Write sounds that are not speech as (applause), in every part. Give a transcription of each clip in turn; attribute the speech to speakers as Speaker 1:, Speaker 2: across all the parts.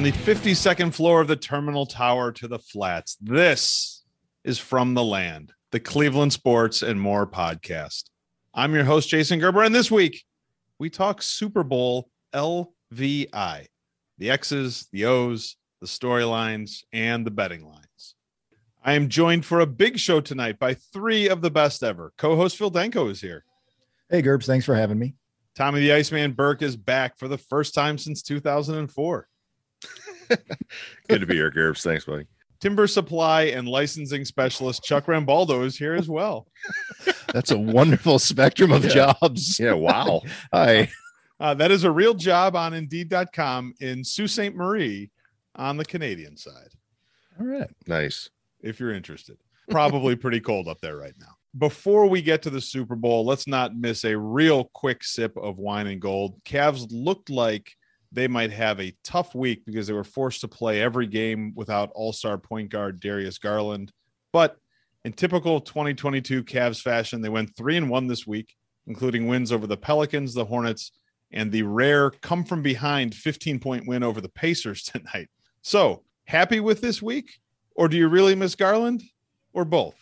Speaker 1: From the 52nd floor of the terminal tower to the flats, this is From the Land, the Cleveland Sports and More podcast. I'm your host, Jason Gerber, and this week we talk Super Bowl LVI the X's, the O's, the storylines, and the betting lines. I am joined for a big show tonight by three of the best ever. Co host Phil Denko is here.
Speaker 2: Hey, Gerbs, thanks for having me.
Speaker 1: Tommy the Iceman Burke is back for the first time since 2004. (laughs)
Speaker 3: Good to be here, Gerbs. Thanks, buddy.
Speaker 1: Timber supply and licensing specialist Chuck Rambaldo is here as well. (laughs)
Speaker 2: That's a wonderful spectrum of
Speaker 3: Yeah.
Speaker 2: jobs. (laughs)
Speaker 3: Yeah, wow.
Speaker 2: Hi.
Speaker 1: Uh, that is a real job on Indeed.com in Sault Ste. Marie on the Canadian side,
Speaker 2: All right.
Speaker 3: nice.
Speaker 1: if you're interested. Probably pretty cold up there right now. Before we get to the Super Bowl, let's not miss a real quick sip of wine and gold. Cavs looked like they might have a tough week because they were forced to play every game without all star point guard Darius Garland. But in typical 2022 Cavs fashion, they went three and one this week, including wins over the Pelicans, the Hornets, and the rare come from behind 15 point win over the Pacers (laughs) tonight. So happy with this week, or do you really miss Garland, or both?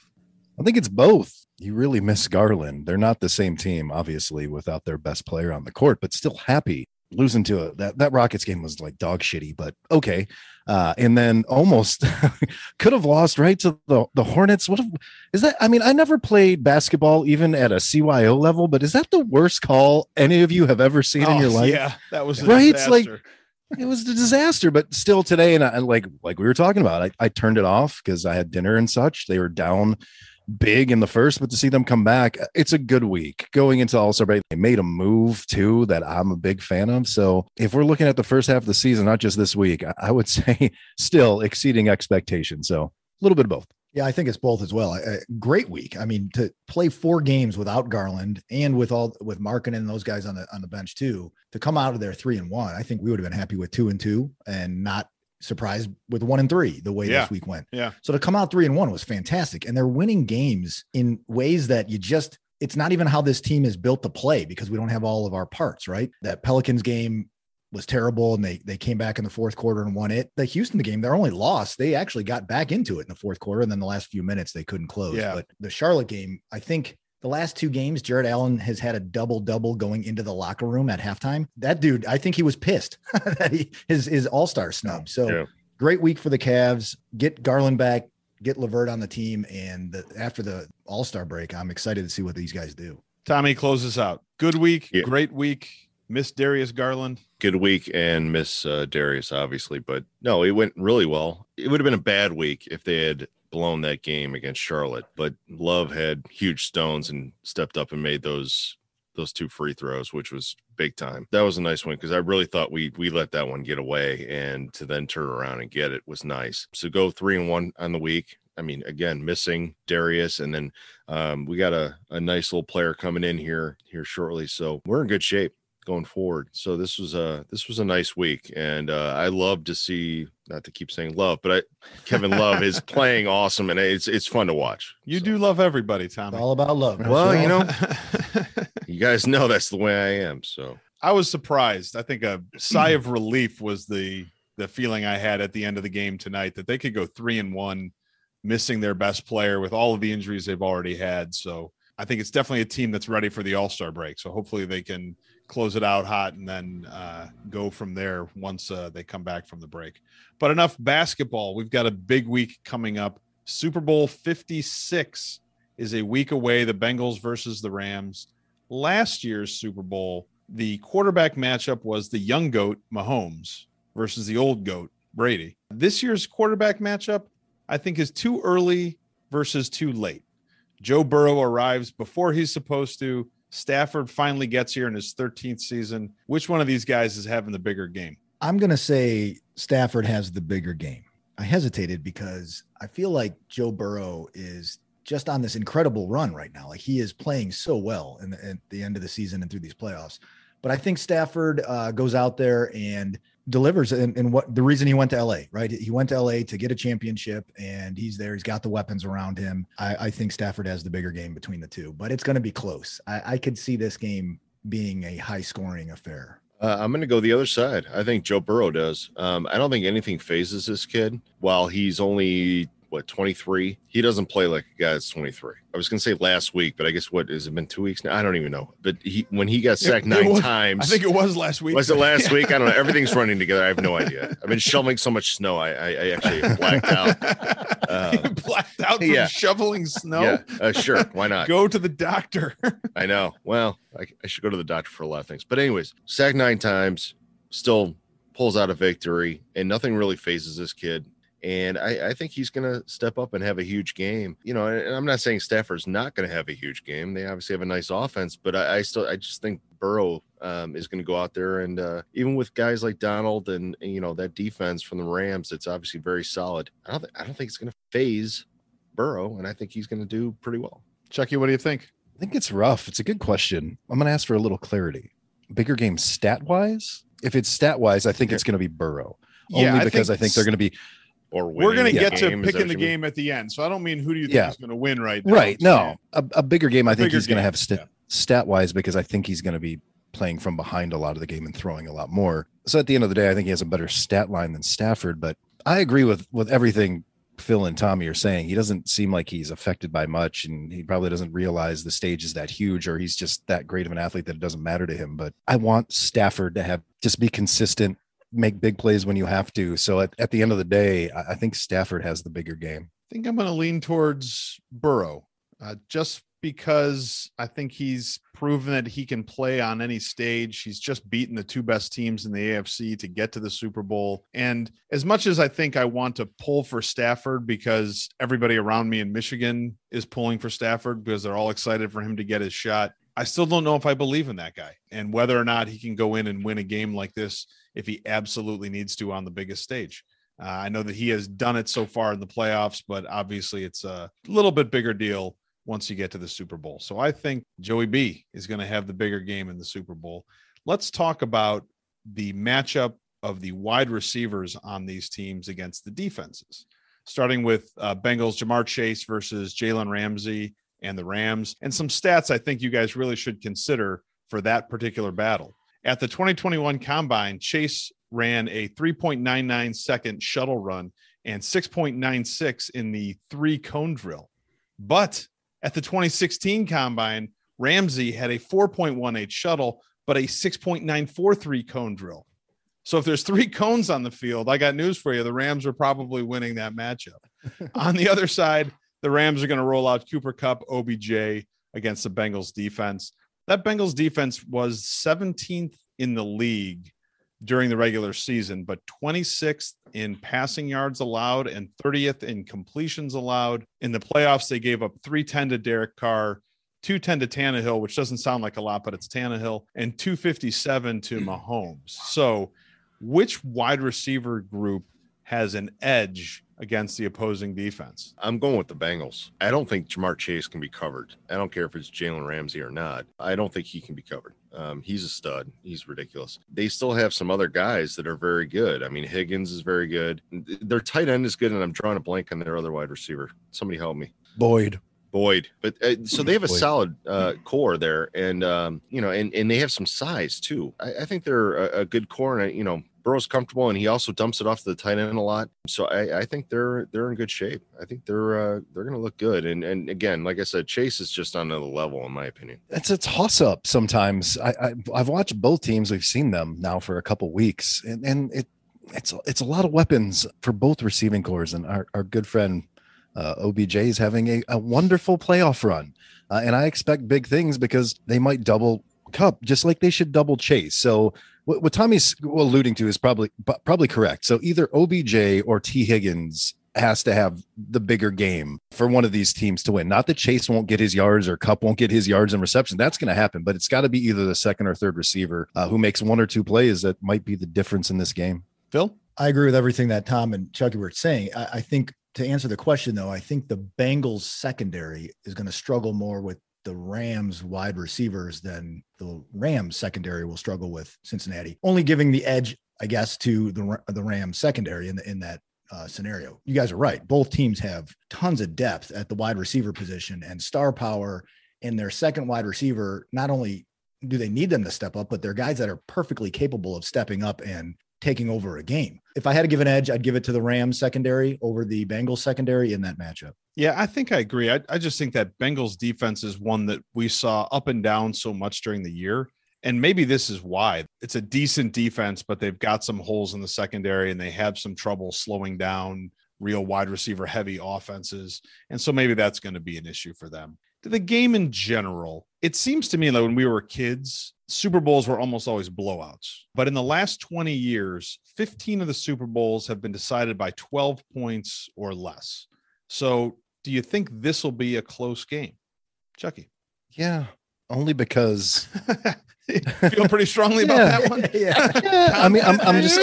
Speaker 2: I think it's both. You really miss Garland. They're not the same team, obviously, without their best player on the court, but still happy. Losing to it. That that Rockets game was like dog shitty, but okay. Uh, and then almost (laughs) could have lost right to the, the Hornets. What if- is that? I mean, I never played basketball even at a CYO level, but is that the worst call any of you have ever seen in your
Speaker 1: Oh,
Speaker 2: life?
Speaker 1: Yeah, that was
Speaker 2: Right? It's like- it was a disaster but still today and I, like like we were talking about i, I turned it off because i had dinner and such they were down big in the first but to see them come back it's a good week going into all-star break they made a move too that i'm a big fan of so if we're looking at the first half of the season not just this week i, would (laughs) say still exceeding expectations so a little bit of both
Speaker 4: Yeah, I think it's both as well. A great week. I mean, to play four games without Garland and with all with Markkanen and those guys on the on the bench too, to come out of there three and one, I think we would have been happy with two and two and not surprised with one and three the way
Speaker 1: Yeah.
Speaker 4: this week went.
Speaker 1: Yeah.
Speaker 4: So to come out three and one was fantastic. And they're winning games in ways that you just it's not even how this team is built to play because we don't have all of our parts, right? That Pelicans game was terrible and they they came back in the fourth quarter and won it. The Houston game, their only loss, they actually got back into it in the fourth quarter. And then the last few minutes they couldn't close.
Speaker 1: Yeah.
Speaker 4: But the Charlotte game, I think the last two games, Jarrett Allen has had a double double going into the locker room at halftime. That dude, I think he was pissed (laughs) that he his his all-star snub. So
Speaker 3: Yeah.
Speaker 4: great week for the Cavs. Get Garland back, get Levert on the team. And the, after the all-star break, I'm excited to see what these guys do.
Speaker 1: Tommy closes out. Good week,
Speaker 3: Yeah.
Speaker 1: great week. Miss Darius Garland.
Speaker 3: Good week and miss uh, Darius, obviously. But no, it went really well. It would have been a bad week if they had blown that game against Charlotte. But Love had huge stones and stepped up and made those those two free throws, which was big time. That was a nice one because I really thought we we let that one get away, and to then turn around and get it was nice. So go three and one on the week. I mean, again, missing Darius, and then um, we got a, a nice little player coming in here here shortly. So we're in good shape going forward. So this was a this was a nice week, and uh, I love to see. Not to keep saying love, but I, Kevin Love is (laughs) playing awesome, and it's it's fun to watch.
Speaker 1: You
Speaker 3: So,
Speaker 1: do love everybody,
Speaker 4: It's
Speaker 1: Tommy.
Speaker 4: all about love.
Speaker 3: Well, you know, (laughs) you guys know that's the way I am. So I
Speaker 1: was surprised. I think a sigh (clears throat) of relief was the the feeling I had at the end of the game tonight that they could go three and one, missing their best player with all of the injuries they've already had. So I think it's definitely a team that's ready for the All Star break. So hopefully they can close it out hot and then uh, go from there once uh, they come back from the break. But enough basketball. We've got a big week coming up. Super Bowl 56 is a week away. The Bengals versus the Rams. Last year's Super Bowl, the quarterback matchup was the young goat Mahomes versus the old goat Brady. This year's quarterback matchup, I think, is too early versus too late. Joe Burrow arrives before he's supposed to. Stafford finally gets here in his 13th season. Which one of these guys is having the bigger game?
Speaker 4: I'm going to say Stafford has the bigger game. I hesitated because I feel like Joe Burrow is just on this incredible run right now. Like he is playing so well in the, at the end of the season and through these playoffs. But I think Stafford uh, goes out there and delivers. And, and what the reason he went to LA, right? He went to LA to get a championship, and he's there. He's got the weapons around him. I, I think Stafford has the bigger game between the two, but it's going to be close. I, I could see this game being a high scoring affair.
Speaker 3: Uh, I'm going to go the other side. I think Joe Burrow does. Um, I don't think anything fazes this kid while he's only what 23 he doesn't play like a guy that's 23 i was going to say last week but i guess what has it been two weeks now i don't even know but he when he got sacked
Speaker 1: It- it
Speaker 3: nine
Speaker 1: was-
Speaker 3: times
Speaker 1: I think it was last week.
Speaker 3: was it last (laughs) week i don't know everything's running together i have no idea i've been shoveling so much snow i i, I actually (laughs) blacked out (laughs) Uh,
Speaker 1: blacked out from
Speaker 3: yeah.
Speaker 1: shoveling snow.
Speaker 3: yeah uh, sure why not
Speaker 1: Go to the doctor.
Speaker 3: I know. Well, I, I should go to the doctor for a lot of things. But anyways, sack nine times, still pulls out a victory, and nothing really fazes this kid. And I, I think he's going to step up and have a huge game. You know, and I'm not saying Stafford's not going to have a huge game. They obviously have a nice offense, but I, I still, I just think Burrow um, is going to go out there and uh, even with guys like Donald and you know that defense from the Rams, it's obviously very solid. I don't, th- I don't think it's going to faze Burrow, and I think he's going to do pretty well.
Speaker 1: Chucky, what do you think?
Speaker 2: I think it's rough. It's a good question. I'm going to ask for a little clarity. Bigger game stat wise? If it's stat wise, I think it's going to be Burrow. Only
Speaker 1: Yeah, I
Speaker 2: because I
Speaker 1: think
Speaker 2: think they're going to be
Speaker 3: Or
Speaker 1: We're going to get to
Speaker 3: game, is
Speaker 1: picking the
Speaker 3: you mean?
Speaker 1: game at the end. So I don't mean who do you think
Speaker 2: Yeah.
Speaker 1: is going to win right now.
Speaker 2: right. No, a, a bigger game. I think he's going to have sta-
Speaker 1: yeah.
Speaker 2: stat wise because I think he's going to be playing from behind a lot of the game and throwing a lot more. So at the end of the day, I think he has a better stat line than Stafford. But I agree with with everything Phil and Tommy are saying. He doesn't seem like he's affected by much, and he probably doesn't realize the stage is that huge, or he's just that great of an athlete that it doesn't matter to him. But I want Stafford to have just be consistent, make big plays when you have to. So at, at the end of the day, I, I think Stafford has the bigger game.
Speaker 1: I think I'm going to lean towards Burrow, uh, just because I think he's proven that he can play on any stage. He's just beaten the two best teams in the AFC to get to the Super Bowl. And as much as I think I want to pull for Stafford because everybody around me in Michigan is pulling for Stafford because they're all excited for him to get his shot, I still don't know if I believe in that guy and whether or not he can go in and win a game like this if he absolutely needs to on the biggest stage. Uh, I know that he has done it so far in the playoffs, but obviously it's a little bit bigger deal once you get to the Super Bowl. So I think Joey B is going to have the bigger game in the Super Bowl. Let's talk about the matchup of the wide receivers on these teams against the defenses, starting with uh, Bengals Ja'Marr Chase versus Jalen Ramsey and the Rams, and some stats I think you guys really should consider for that particular battle. At the 2021 Combine, Chase ran a 3.99 second shuttle run and 6.96 in the three cone drill. But at the 2016 Combine, Ramsey had a 4.18 shuttle, but a 6.943 cone drill. So if there's three cones on the field, I got news for you. The Rams are probably winning that matchup. (laughs) on the other side, the Rams are going to roll out Cooper Kupp, OBJ against the Bengals defense. That Bengals defense was 17th in the league during the regular season, but 26th in passing yards allowed and 30th in completions allowed. In the playoffs, they gave up 310 to Derek Carr, 210 to Tannehill, which doesn't sound like a lot, but it's Tannehill, and 257 to (clears throat) Mahomes. So, which wide receiver group has an edge against the opposing defense?
Speaker 3: I'm going with the Bengals. I don't think Ja'Marr Chase can be covered. I don't care if it's Jalen Ramsey or not. I don't think he can be covered. Um, he's a stud. He's ridiculous. They still have some other guys that are very good. I mean, Higgins is very good. Their tight end is good, and I'm drawing a blank on their other wide receiver. Somebody help me.
Speaker 2: Boyd.
Speaker 3: Boyd. But uh, so they have a
Speaker 2: Boyd.
Speaker 3: solid uh, core there, and um, you know, and and they have some size too. I, I think they're a, a good core, and I, you know, Burrow's comfortable, and he also dumps it off to the tight end a lot. So I, I think they're they're in good shape. I think they're uh, they're going to look good. And and again, like I said, Chase is just on another level in my opinion.
Speaker 2: it's a toss up sometimes. I, I I've watched both teams. We've seen them now for a couple weeks, and and it it's it's a lot of weapons for both receiving cores. And our our good friend uh, OBJ is having a, a wonderful playoff run, uh, and I expect big things because they might double Kupp just like they should double Chase. So what, what Tommy's alluding to is probably probably correct. So either OBJ or Tee Higgins has to have the bigger game for one of these teams to win. Not that Chase won't get his yards or Kupp won't get his yards and reception. That's going to happen, but it's got to be either the second or third receiver uh, who makes one or two plays that might be the difference in this game.
Speaker 1: Phil?
Speaker 4: I agree with everything that Tom and Chucky were saying. I, I think to answer the question, though, I think the Bengals secondary is going to struggle more with the Rams wide receivers then the Rams secondary will struggle with Cincinnati. Only giving the edge, I guess, to the the Rams secondary in the, in that uh, scenario. You guys are right. Both teams have tons of depth at the wide receiver position and star power in their second wide receiver. Not only do they need them to step up, but they're guys that are perfectly capable of stepping up and taking over a game. If I had to give an edge, I'd give it to the Rams secondary over the Bengals secondary in that matchup.
Speaker 1: Yeah, I think I agree. I, I just think that Bengals defense is one that we saw up and down so much during the year. And maybe this is why it's a decent defense, but they've got some holes in the secondary and they have some trouble slowing down real wide receiver heavy offenses. And so maybe that's going to be an issue for them. The game in general, it seems to me that when we were kids, Super Bowls were almost always blowouts. But in the last 20 years, 15 of the Super Bowls have been decided by 12 points or less. So do you think this will be a close game? Chucky.
Speaker 2: Yeah, only because (laughs)
Speaker 1: feel pretty strongly about
Speaker 2: Yeah.
Speaker 1: that one. (laughs)
Speaker 4: yeah.
Speaker 2: yeah, (laughs) I mean, I'm, I'm just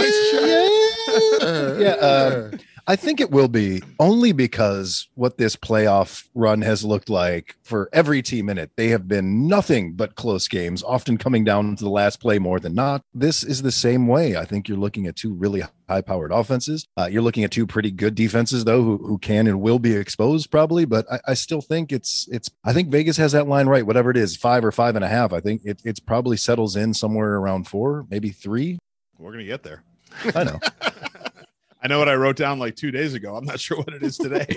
Speaker 3: Uh,
Speaker 2: yeah, uh, I think it will be only because what this playoff run has looked like for every team in it. They have been nothing but close games, often coming down to the last play more than not. This is the same way. I think you're looking at two really high powered offenses. Uh, you're looking at two pretty good defenses, though, who, who can and will be exposed probably. But I, I still think it's, it's, I think Vegas has that line right, whatever it is, five or five and a half. I think it, it's probably settles in somewhere around four, maybe three.
Speaker 1: We're going to get there.
Speaker 2: I know. (laughs)
Speaker 1: I know what I wrote down like two days ago. I'm not (laughs) sure what it is today.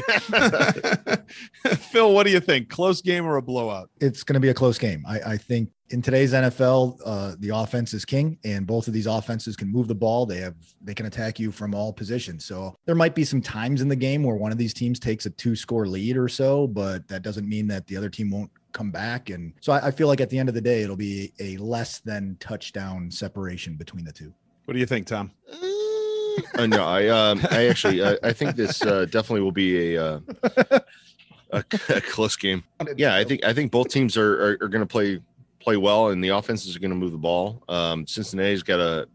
Speaker 1: (laughs) (laughs) Phil, what do you think? Close game or a blowout?
Speaker 4: It's going to be a close game. I, I think in today's NFL, uh, the offense is king, and both of these offenses can move the ball. They have they can attack you from all positions. So there might be some times in the game where one of these teams takes a two score lead or so, but that doesn't mean that the other team won't come back. And so I, I feel like at the end of the day, it'll be a less than touchdown separation between the two.
Speaker 1: What do you think, Tom?
Speaker 3: Uh, no, I um, I actually I, I think this uh, definitely will be a, uh, a (laughs) a close game. Yeah, I think I think both teams are are, are going to play play well, and the offenses are going to move the ball. Um, Cincinnati's got a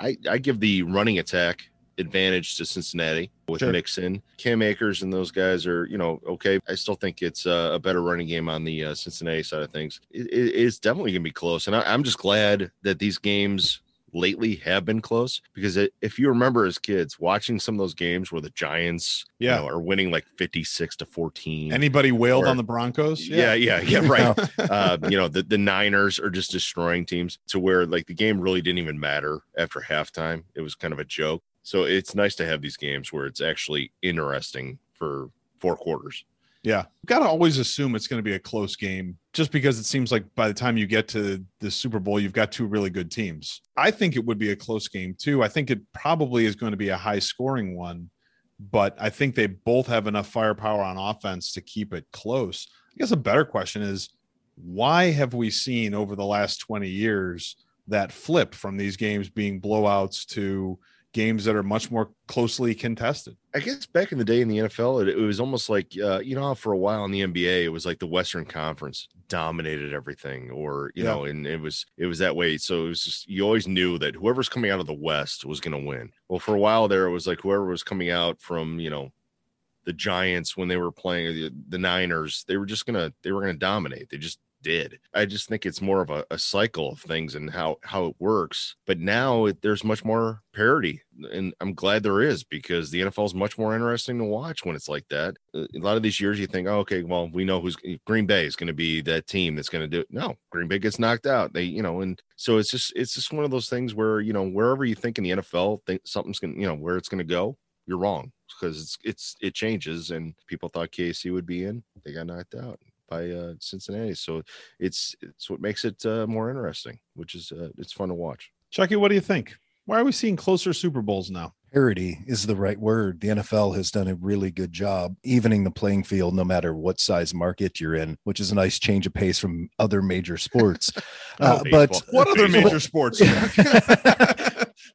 Speaker 3: I, I give the running attack advantage to Cincinnati with
Speaker 1: Sure.
Speaker 3: Mixon, Cam Akers, and those guys are you know okay. I still think it's uh, a better running game on the uh, Cincinnati side of things. It, it- it's definitely going to be close, and I, I'm just glad that these games lately have been close because it, if you remember as kids watching some of those games where the Giants
Speaker 1: Yeah.
Speaker 3: you know, are winning like 56 to 14
Speaker 1: Anybody wailed
Speaker 3: Or-
Speaker 1: on the Broncos?
Speaker 3: yeah yeah yeah (laughs) (laughs) right uh, you know the, the niners are just destroying teams to where like the game really didn't even matter after halftime it was kind of a joke so it's nice to have these games where it's actually interesting for four quarters
Speaker 1: Yeah. Got to always assume it's going to be a close game just because it seems like by the time you get to the Super Bowl, you've got two really good teams. I think it would be a close game too. I think it probably is going to be a high scoring one, but I think they both have enough firepower on offense to keep it close. I guess a better question is why have we seen over the last 20 years that flip from these games being blowouts to games that are much more closely contested?
Speaker 3: I guess back in the day in the NFL, it, it was almost like uh, you know for a while in the NBA, it was like the Western Conference dominated everything, or you
Speaker 1: Yeah.
Speaker 3: know, and it was it was that way. So it was just you always knew that whoever's coming out of the West was going to win. Well, for a while there, it was like whoever was coming out from you know the Giants when they were playing the, the Niners, they were just gonna they were gonna dominate. They just did. I just think it's more of a, a cycle of things and how how it works. But now it, there's much more parity, and I'm glad there is because the NFL is much more interesting to watch when it's like that. Uh, A lot of these years, you think, oh, okay, well, we know who's Green Bay is going to be that team that's going to do it. No, Green Bay gets knocked out. They, you know, and so it's just it's just one of those things where you know wherever you think in the NFL think something's going, you know, where it's going to go, you're wrong because it's it's it changes. And people thought KC would be in, they got knocked out by uh, Cincinnati. So it's it's what makes it uh, more interesting, which is uh, it's fun to watch.
Speaker 1: Chucky, what do you think? Why are we seeing closer Super Bowls now?
Speaker 2: Parity is the right word. The NFL has done a really good job evening the playing field no matter what size market you're in, which is a nice change of pace from other major sports. (laughs) Uh,
Speaker 3: Oh,
Speaker 2: but.
Speaker 1: What other (laughs) major sports? (laughs)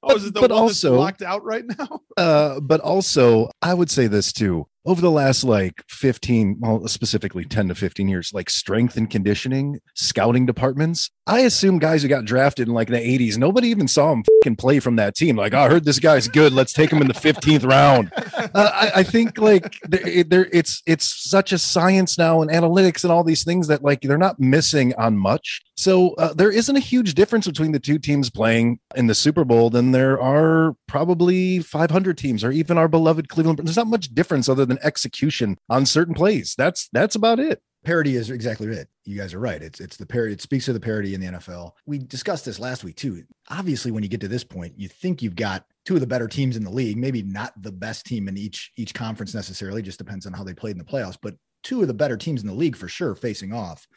Speaker 1: oh, is it the
Speaker 2: But
Speaker 1: one
Speaker 2: also-
Speaker 1: that's locked out right now?
Speaker 2: uh, but also, I would say this too. Over the last like 15, well, specifically 10 to 15 years, like strength and conditioning, scouting departments, I assume guys who got drafted in like the 80s, nobody even saw him fucking play from that team. Like, "Oh, I heard this guy's good. Let's take him in the 15th round. (laughs) Uh, I, I think like there, there, it's it's such a science now and analytics and all these things that like they're not missing on much. So uh, there isn't a huge difference between the two teams playing in the Super Bowl than there are probably 500 teams or even our beloved Cleveland. There's not much difference other than execution on certain plays. That's that's about it.
Speaker 4: parity is exactly it. You guys are right. It's it's the parity. It speaks to the parity in the NFL. We discussed this last week too. Obviously, when you get to this point, you think you've got two of the better teams in the league. Maybe not the best team in each each conference necessarily. Just depends on how they played in the playoffs. But two of the better teams in the league for sure facing off.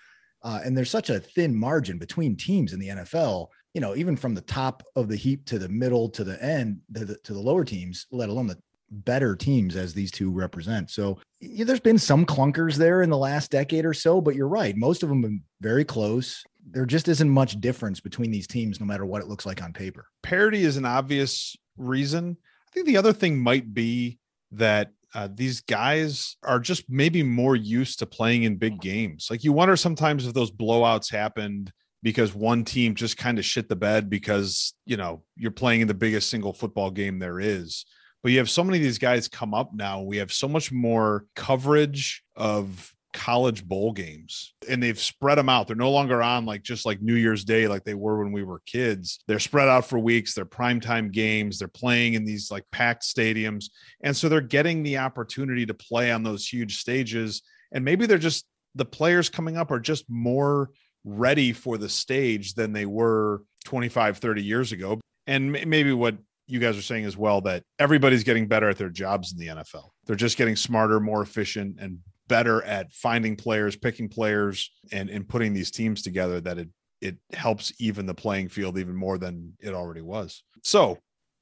Speaker 4: Uh, and there's such a thin margin between teams in the NFL. You know, even from the top of the heap to the middle to the end to the, to the lower teams, let alone the better teams as these two represent. So yeah, there's been some clunkers there in the last decade or so, but you're right. Most of them very close. There just isn't much difference between these teams, no matter what it looks like on paper.
Speaker 1: Parity is an obvious reason. I think the other thing might be that uh, these guys are just maybe more used to playing in big games. Like you wonder sometimes if those blowouts happened because one team just kind of shit the bed because, you know, you're playing in the biggest single football game there is but you have so many of these guys come up now. We have so much more coverage of college bowl games and they've spread them out. They're no longer on like just like New Year's Day like they were when we were kids. They're spread out for weeks. They're primetime games. They're playing in these like packed stadiums. And so they're getting the opportunity to play on those huge stages. And maybe they're just the players coming up are just more ready for the stage than they were 25, 30 years ago. And maybe what you guys are saying as well that everybody's getting better at their jobs in the NFL. They're just getting smarter, more efficient, and better at finding players, picking players, and and putting these teams together. That it it helps even the playing field even more than it already was. So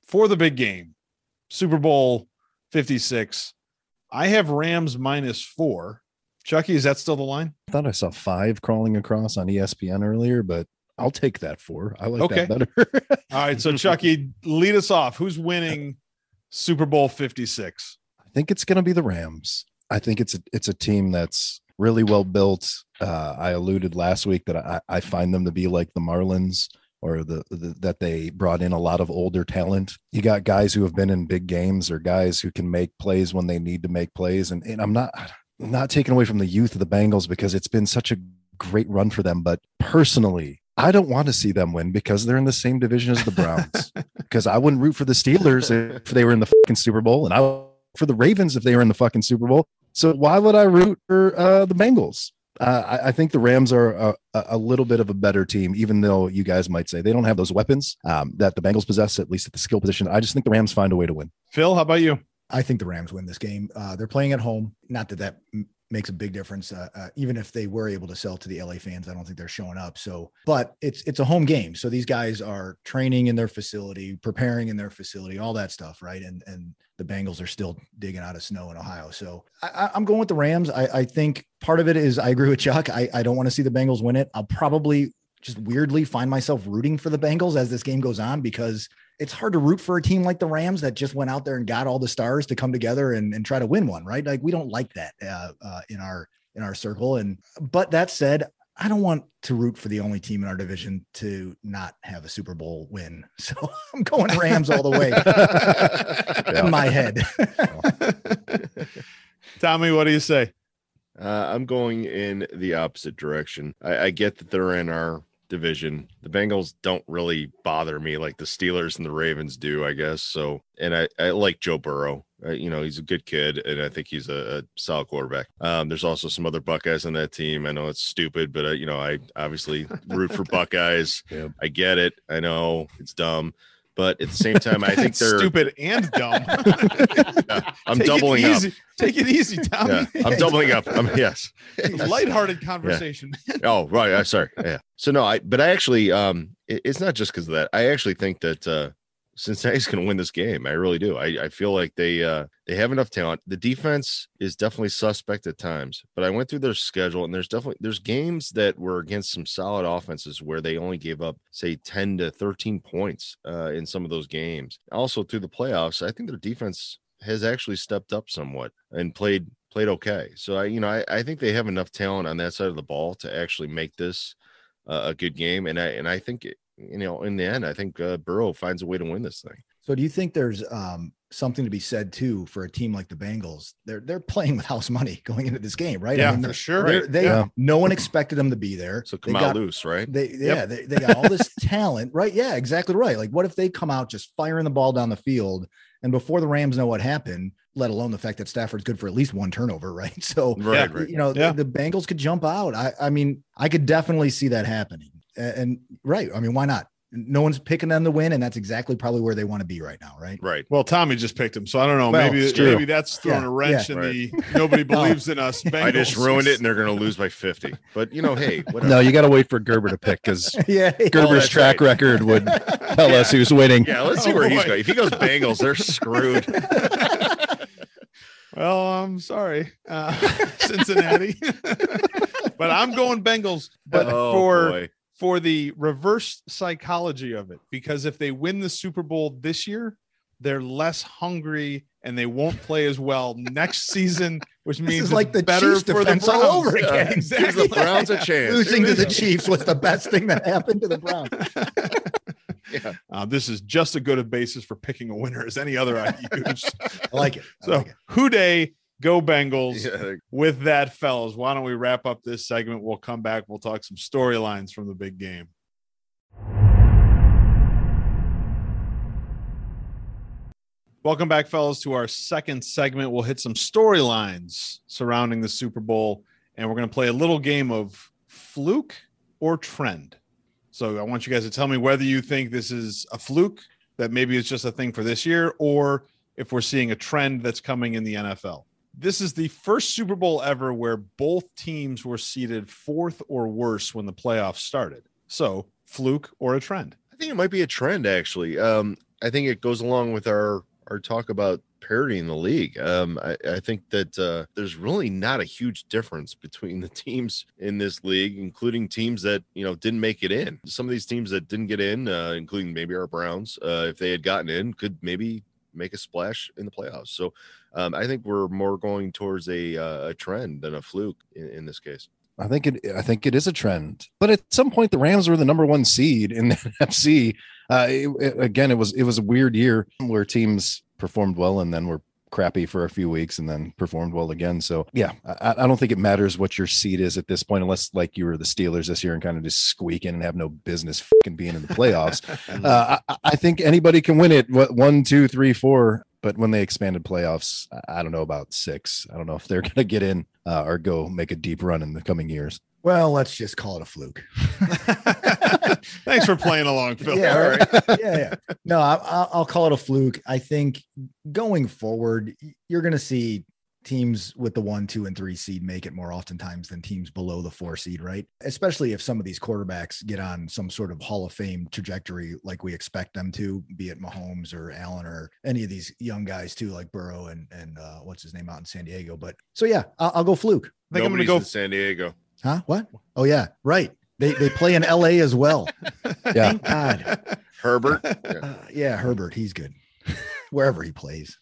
Speaker 1: for the big game, Super Bowl Fifty Six, I have Rams minus four. Chucky, is that still the line?
Speaker 2: I thought I saw five crawling across on ESPN earlier, but I'll take that four. I like okay. that better.
Speaker 1: All right. So (laughs) Chucky, lead us off. Who's winning Super Bowl 56?
Speaker 2: I think it's gonna be the Rams. I think it's a it's a team that's really well built. Uh, I alluded last week that I, I find them to be like the Marlins or the, the, that they brought in a lot of older talent. You got guys who have been in big games or guys who can make plays when they need to make plays. And, and I'm not not taking away from the youth of the Bengals because it's been such a great run for them. But personally, I don't want to see them win because they're in the same division as the Browns. (laughs) Because I wouldn't root for the Steelers if they were in the fucking Super Bowl, and I would for the Ravens if they were in the fucking Super Bowl. So why would I root for uh, the Bengals? Uh, I, I, think the Rams are a, a, little bit of a better team, even though you guys might say they don't have those weapons um, that the Bengals possess, at least at the skill position. I just think the Rams find a way to win.
Speaker 1: Phil, how about you?
Speaker 4: I think the Rams win this game. Uh, they're playing at home. Not that that makes a big difference. Uh, uh, even if they were able to sell to the LA fans, I don't think they're showing up. So, but it's it's a home game, so these guys are training in their facility, preparing in their facility, all that stuff, right? And and the Bengals are still digging out of snow in Ohio. So I, am going with the Rams. I, I think part of it is I agree with Chuck. I, I don't want to see the Bengals win it. I'll probably just weirdly find myself rooting for the Bengals as this game goes on because it's hard to root for a team like the Rams that just went out there and got all the stars to come together and, and try to win one, right? Like we don't like that uh, uh, in our in our circle. And but that said, I don't want to root for the only team in our division to not have a Super Bowl win. (laughs) So I'm going Rams all the way (laughs) in my head. (laughs)
Speaker 1: Tommy, what do you say?
Speaker 3: Uh, I'm going in the opposite direction. I, I, get that they're in our division. The Bengals don't really bother me like the Steelers and the Ravens do, I guess. So, and I, I like Joe Burrow. Uh, you know, he's a good kid, and I think he's a, a solid quarterback. Um, there's also some other Buckeyes on that team. I know it's stupid, but uh, you know, I obviously root for (laughs) Buckeyes. Yep. I get it. I know it's dumb. But at the same (laughs) time, I think they're
Speaker 1: stupid and dumb. (laughs) (laughs)
Speaker 3: yeah, I'm Take doubling up.
Speaker 1: Take it easy, Tommy.
Speaker 3: Yeah, I'm doubling up. I'm yes.
Speaker 1: Lighthearted conversation.
Speaker 3: Yeah. oh, right. I'm sorry. Yeah. So no, I but I actually um it, it's not just because of that. I actually think that uh Cincinnati's going to win this game. I really do. I, I feel like they uh, they have enough talent. The defense is definitely suspect at times, but I went through their schedule and there's definitely there's games that were against some solid offenses where they only gave up say 10 to 13 points uh, in some of those games. Also through the playoffs, I think their defense has actually stepped up somewhat and played played okay. So I you know I, I think they have enough talent on that side of the ball to actually make this uh, a good game and I and I think it, you know, in the end, I think uh, Burrow finds a way to win this thing.
Speaker 4: So do you think there's um, something to be said too for a team like the Bengals? They're they're playing with house money (laughs) going into this game, right?
Speaker 1: Yeah,
Speaker 4: I mean,
Speaker 1: for sure.
Speaker 4: they're- They
Speaker 2: Yeah.
Speaker 4: no one expected them to be there.
Speaker 3: So
Speaker 4: They
Speaker 3: come
Speaker 4: got-
Speaker 3: out loose, right?
Speaker 4: They yeah, they, they got all this (laughs) talent, right? Yeah, exactly right. Like, what if they come out just firing the ball down the field, and before the Rams know what happened, let alone the fact that Stafford's good for at least one turnover, (laughs) right? So,
Speaker 3: Right,
Speaker 1: Yeah.
Speaker 3: right.
Speaker 4: you know,
Speaker 1: Yeah.
Speaker 4: the, the Bengals could jump out. I, I mean, I could definitely see that happening. And, and right, I mean, why not? No one's picking them to win, and that's exactly probably where they want to be right now, right?
Speaker 3: Right.
Speaker 1: Well, Tommy just picked him, so I don't know.
Speaker 4: Well,
Speaker 1: maybe maybe that's throwing
Speaker 4: Yeah,
Speaker 1: a wrench
Speaker 3: yeah.
Speaker 1: in the (laughs) nobody (laughs) believes in us.
Speaker 3: I just ruined it and they're going to lose by 50. But, you know, hey, (laughs) whatever.
Speaker 2: No, you got to wait for Gerber to pick because
Speaker 4: yeah,
Speaker 2: Gerber's
Speaker 3: that's
Speaker 2: track
Speaker 3: right.
Speaker 2: record would tell us who's winning.
Speaker 3: Yeah, let's see
Speaker 1: Oh,
Speaker 3: where he's going. If he goes Bengals, they're screwed.
Speaker 1: Well, I'm sorry, uh, Cincinnati, but I'm going Bengals. But
Speaker 3: oh,
Speaker 1: for
Speaker 3: boy.
Speaker 1: For the reverse psychology of it, because if they win the Super Bowl this year, they're less hungry and they won't play as well next (laughs) season, which means
Speaker 4: is
Speaker 1: it's
Speaker 4: like the
Speaker 1: better
Speaker 4: Chiefs
Speaker 1: for the
Speaker 4: defense all
Speaker 1: Browns.
Speaker 4: over
Speaker 1: Yeah,
Speaker 4: again.
Speaker 3: Gives
Speaker 1: exactly.
Speaker 3: the (laughs) Browns a chance.
Speaker 4: losing to the
Speaker 1: Here we go.
Speaker 4: Chiefs was the best thing that happened to the Browns. (laughs)
Speaker 3: Yeah.
Speaker 1: Uh, this is just as good a basis for picking a winner as any other I use.
Speaker 4: I like it. I
Speaker 1: So,
Speaker 4: like it.
Speaker 1: who day go Bengals.
Speaker 3: Yeah,
Speaker 1: with that, fellas, why don't we wrap up this segment? We'll come back. We'll talk some storylines from the big game. Welcome back, fellas, to our second segment. We'll hit some storylines surrounding the Super Bowl, and we're going to play a little game of fluke or trend. So I want you guys to tell me whether you think this is a fluke, that maybe it's just a thing for this year, or if we're seeing a trend that's coming in the NFL. This is the first Super Bowl ever where both teams were seeded fourth or worse when the playoffs started. So, fluke or a trend?
Speaker 3: I think it might be a trend actually. Um, I think it goes along with our our talk about parity in the league. Um, I, I think that uh, there's really not a huge difference between (laughs) the teams in this league, including teams that you know didn't make it in. Some of these teams that didn't get in, uh, including maybe our Browns, uh, if they had gotten in, could maybe make a splash in the playoffs. So um, I think we're more going towards a, uh, a trend than a fluke in, in this case.
Speaker 2: I think it. I think it is a trend. But at some point, the Rams were the number one seed in (laughs) the NFC. Uh, it- it- again, it was it was a weird year where teams performed well and then were crappy for a few weeks and then performed well again. So yeah, I, I don't think it matters what your seed is at this point, unless like you were the Steelers this year and kind of just squeak in and have no business fucking being in the playoffs. (laughs) uh, I, I think anybody can win it. What one, two, three, four. But when they expanded playoffs, I- I don't know about six. I don't know if they're (laughs) going to get in uh, or go make a deep run in the coming years.
Speaker 4: Well, let's just call it a fluke. (laughs)
Speaker 1: Thanks for playing along, Phil.
Speaker 4: Yeah,
Speaker 1: All
Speaker 4: right.
Speaker 1: right. (laughs)
Speaker 4: yeah, yeah. No, I, I'll I'll call it a fluke. I think going forward, you're going to see teams with the one, two, and three seed make it more oftentimes than teams below the four seed, right? Especially if some of these quarterbacks get on some sort of Hall of Fame trajectory, like we expect them to, be it Mahomes or Allen or any of these young guys too, like Burrow and and uh, what's his name out in San Diego. But so yeah, I'll, I'll go fluke.
Speaker 1: I think I'm going to go.
Speaker 3: in San Diego.
Speaker 4: Huh? What? Oh yeah, right. They they play in L.A. as well. (laughs)
Speaker 2: Yeah.
Speaker 4: Thank God.
Speaker 3: Herbert. (laughs)
Speaker 4: Uh, yeah, Herbert, he's good (laughs) wherever he plays.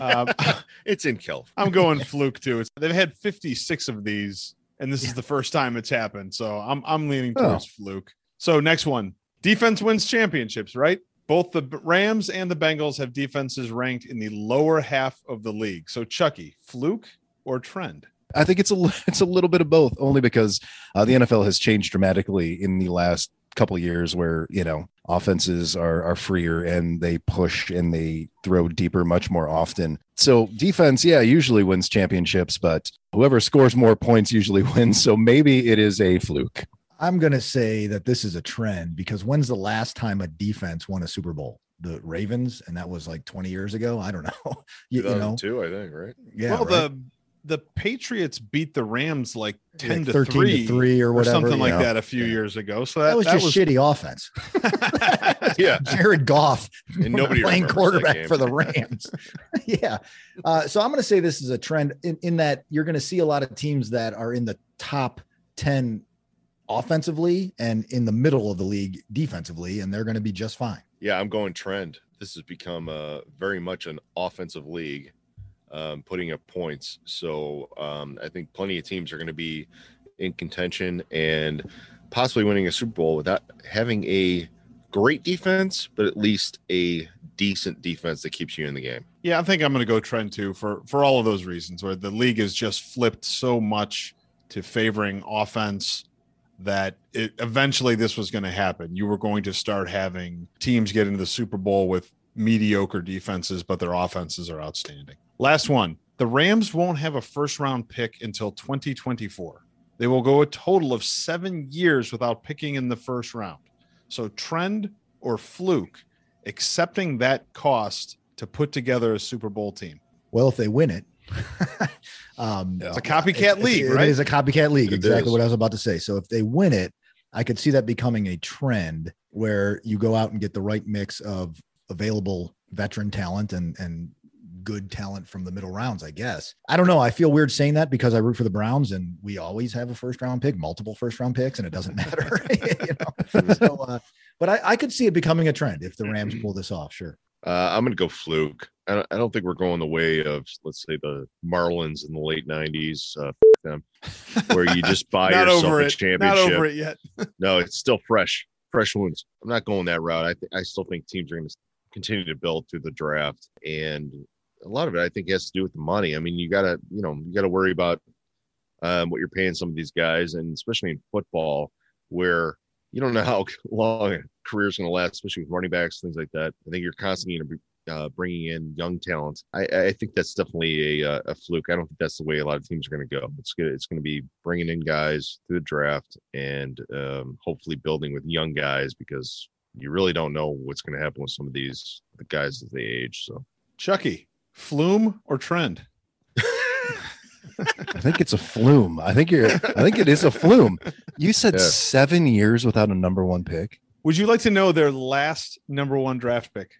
Speaker 1: Um, (laughs)
Speaker 3: it's in California.
Speaker 1: I'm going fluke too. It's, they've had 56 of these, and this is the first time it's happened. So I'm I'm leaning
Speaker 2: Oh.
Speaker 1: towards fluke. So next one, defense wins championships, right? Both the Rams and the Bengals have defenses ranked in the lower half of the league. So Chucky, fluke or trend?
Speaker 2: I think it's a (laughs) it's a little bit of both, only because uh, the NFL has changed dramatically in the last couple of years, where you know offenses are are freer and they push and they throw deeper much more often. So defense, yeah, usually wins championships, but whoever scores more points usually (laughs) wins. So maybe it is a fluke.
Speaker 4: I'm going to say that this is a trend because when's the last time a defense won a Super Bowl? The Ravens, and that was like 20 years ago. I don't (laughs) know. you, you know,
Speaker 3: 2002, I think, right?
Speaker 4: yeah,
Speaker 1: well,
Speaker 4: right?
Speaker 1: the the Patriots beat the Rams like 10
Speaker 4: Like
Speaker 1: to
Speaker 4: 13
Speaker 1: 3
Speaker 4: to three or
Speaker 1: or
Speaker 4: whatever.
Speaker 1: something like
Speaker 2: yeah.
Speaker 1: that a few
Speaker 4: Yeah.
Speaker 1: years ago. So that,
Speaker 4: that was just shitty offense. (laughs) (laughs)
Speaker 3: Yeah.
Speaker 4: Jared Goff
Speaker 3: And nobody
Speaker 4: playing quarterback for the Rams. (laughs) yeah. Uh, so I'm going to say this is a trend in, in that you're going to see a lot of teams that are in the top 10 offensively and in the middle of the league defensively, and they're going to be just fine.
Speaker 3: Yeah, I'm going trend. This has become uh, very much an offensive league, um, putting up points. So um, I think plenty of teams are going to be in contention and possibly winning a Super Bowl without having a great defense, but at least a decent defense that keeps you in the game.
Speaker 1: Yeah, I think I'm going to go trend two for for all of those reasons. Where the league has just flipped so much to favoring offense that it eventually this was going to happen. You were going to start having teams get into the Super Bowl with mediocre defenses, but their offenses are outstanding. Last one. The Rams won't have a first round pick until 2024. They will go a total of seven years without picking in the first round. So, trend or fluke, accepting that cost to put together a Super Bowl team.
Speaker 4: Well, if they win it, (laughs) um,
Speaker 1: it's a copycat
Speaker 4: it's,
Speaker 1: league,
Speaker 4: it,
Speaker 1: right?
Speaker 4: It is a copycat league.
Speaker 3: It
Speaker 4: exactly
Speaker 3: is.
Speaker 4: what I was about to say. So if they win it, I could see that becoming a trend where you go out and get the right mix of available veteran talent and and good talent from the middle rounds, I guess. I don't know. I feel weird saying that because I root for the Browns and we always have a first round pick, multiple first round picks, and it doesn't (laughs) matter. (laughs) you know? (laughs) so, uh, but I, I could see it becoming a trend if the Rams pull this off. Sure.
Speaker 3: Uh, I'm going to go fluke. I don't, I don't think we're going the way of, let's say, the Marlins in the late '90s. Uh, them, where you just buy yourself a
Speaker 1: it.
Speaker 3: championship.
Speaker 1: Not over it yet.
Speaker 3: No, it's still fresh, fresh wounds. I'm not going that route. I th- I still think teams are going to continue to build through the draft, and a lot of it I think has to do with the money. I mean, you got to, you know, you got to worry about um, what you're paying some of these guys, and especially in football, where you don't know how (laughs) long a career is going to last, especially with running backs, things like that. I think you're constantly going to be uh, bringing in young talent. I, I think that's definitely a, uh, a fluke. I don't think that's the way a lot of teams are going to go. It's good. It's going to be bringing in guys through the draft and um, hopefully building with young guys because you really don't know what's going to happen with some of these the guys as they age. So
Speaker 1: Chucky, flume or trend? (laughs)
Speaker 2: I think it's a flume. I think you're. I think it is a flume. You said
Speaker 3: Yeah.
Speaker 2: seven years without a number one pick.
Speaker 1: Would you like to know their last number one draft pick?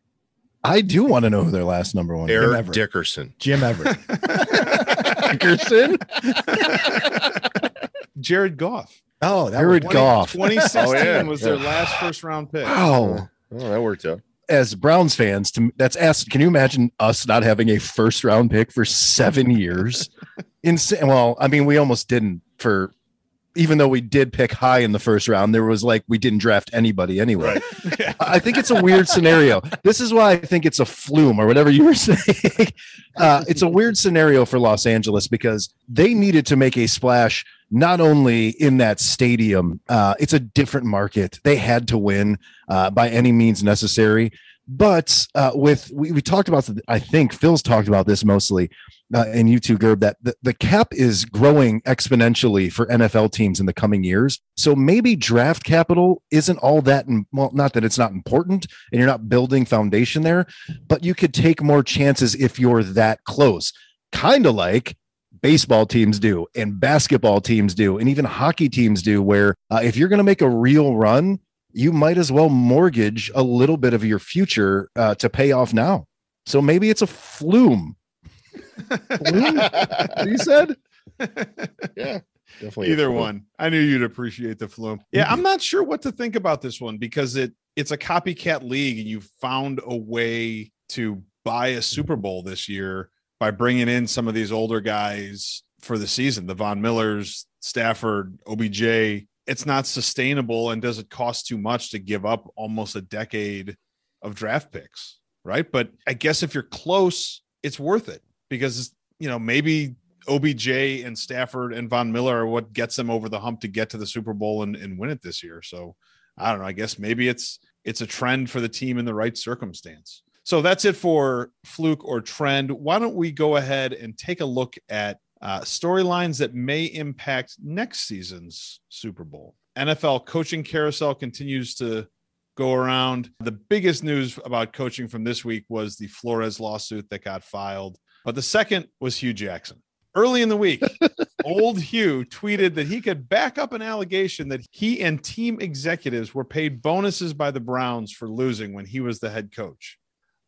Speaker 2: I do want to know who their last number one. pick-
Speaker 3: Eric
Speaker 4: Everett.
Speaker 3: Dickerson.
Speaker 4: Jim Everett. (laughs)
Speaker 2: Dickerson. (laughs)
Speaker 1: Jared Goff.
Speaker 4: Oh, that
Speaker 2: Jared
Speaker 4: was,
Speaker 2: Goff.
Speaker 1: 2016
Speaker 3: Oh, yeah.
Speaker 1: was their
Speaker 3: Yeah.
Speaker 1: last first round pick.
Speaker 2: Wow.
Speaker 3: Oh, that worked out.
Speaker 2: As Browns fans, to that's asked. Can you imagine us not having a first round pick for seven years? (laughs) Insane. Well, I mean, we almost didn't for. Even though we did pick high in the first round, there was like we didn't draft anybody anyway.
Speaker 1: Yeah. (laughs)
Speaker 2: I think it's a weird scenario. This is why I think it's a flume or whatever you were (laughs) saying. Uh, it's a weird scenario for Los Angeles because they needed to make a splash not only in that stadium, uh, it's a different market. They had to win uh, by any means necessary. But uh, with we, we talked about, I think Phil's talked about this mostly, uh, and you too, Gerb, that the, the cap is growing exponentially for NFL teams in the coming years. So maybe draft capital isn't all that, well, not that it's not important and you're not building foundation there, but you could take more chances if you're that close. Kind of like baseball teams do and basketball teams do and even hockey teams do where uh, if you're going to make a real run you might as well mortgage a little bit of your future uh, to pay off now so maybe it's a flume flume (laughs) you said
Speaker 3: Yeah, (laughs) definitely.
Speaker 1: Either one. I knew you'd appreciate the flume. Yeah, I'm not sure what to think about this one because it it's a copycat league and you found a way to buy a Super Bowl this year by bringing in some of these older guys for the season, the Von Millers, Stafford, OBJ. It's not sustainable and does it cost too much to give up almost a decade of draft picks, right? But I guess if you're close, it's worth it because you know maybe OBJ and Stafford and Von Miller are what gets them over the hump to get to the Super Bowl and, and win it this year. So I don't know. I guess maybe it's it's a trend for the team in the right circumstance. So that's it for fluke or trend. Why don't we go ahead and take a look at uh, storylines that may impact next season's Super Bowl? NFL coaching carousel continues to go around. The biggest news about coaching from this week was the Flores lawsuit that got filed. But the second was Hue Jackson. Early in the week, (laughs) old Hue tweeted that he could back up an allegation that he and team executives were paid bonuses by the Browns for losing when he was the head coach.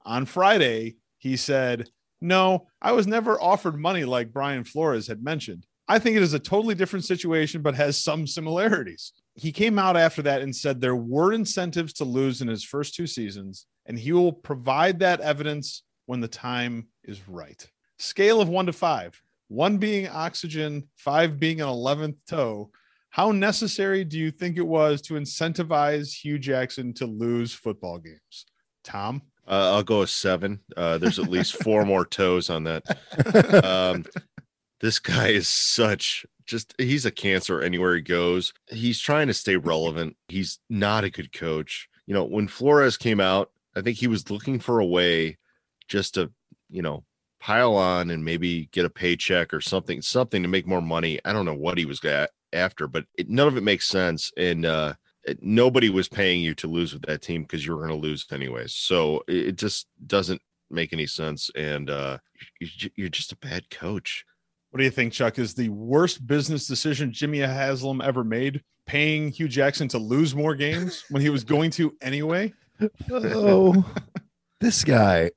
Speaker 1: On Friday, he said, No, I was never offered money like Brian Flores had mentioned. I think it is a totally different situation, but has some similarities. He came out after that and said there were incentives to lose in his first two seasons, and he will provide that evidence when the time is right. Scale of one to five, one being oxygen, five being an 11th toe. How necessary do you think it was to incentivize Hue Jackson to lose football games? Tom?
Speaker 3: Uh, I'll go a seven. Uh, there's at least four (laughs) more toes on that. Um, this guy is such just he's a cancer anywhere he goes. He's trying to stay relevant. He's not a good coach. You know, when Flores came out, I think he was looking for a way just to, you know, pile on and maybe get a paycheck or something, something to make more money. I don't know what he was after, but it, none of it makes sense. And uh, nobody was paying you to lose with that team because you were going to lose anyways. So it, it just doesn't make any sense. And uh, you're, you're just a bad coach.
Speaker 1: What do you think, Chuck? Is the worst business decision Jimmy Haslam ever made paying Hue Jackson to lose more games when he was going to anyway?
Speaker 2: Oh, this guy.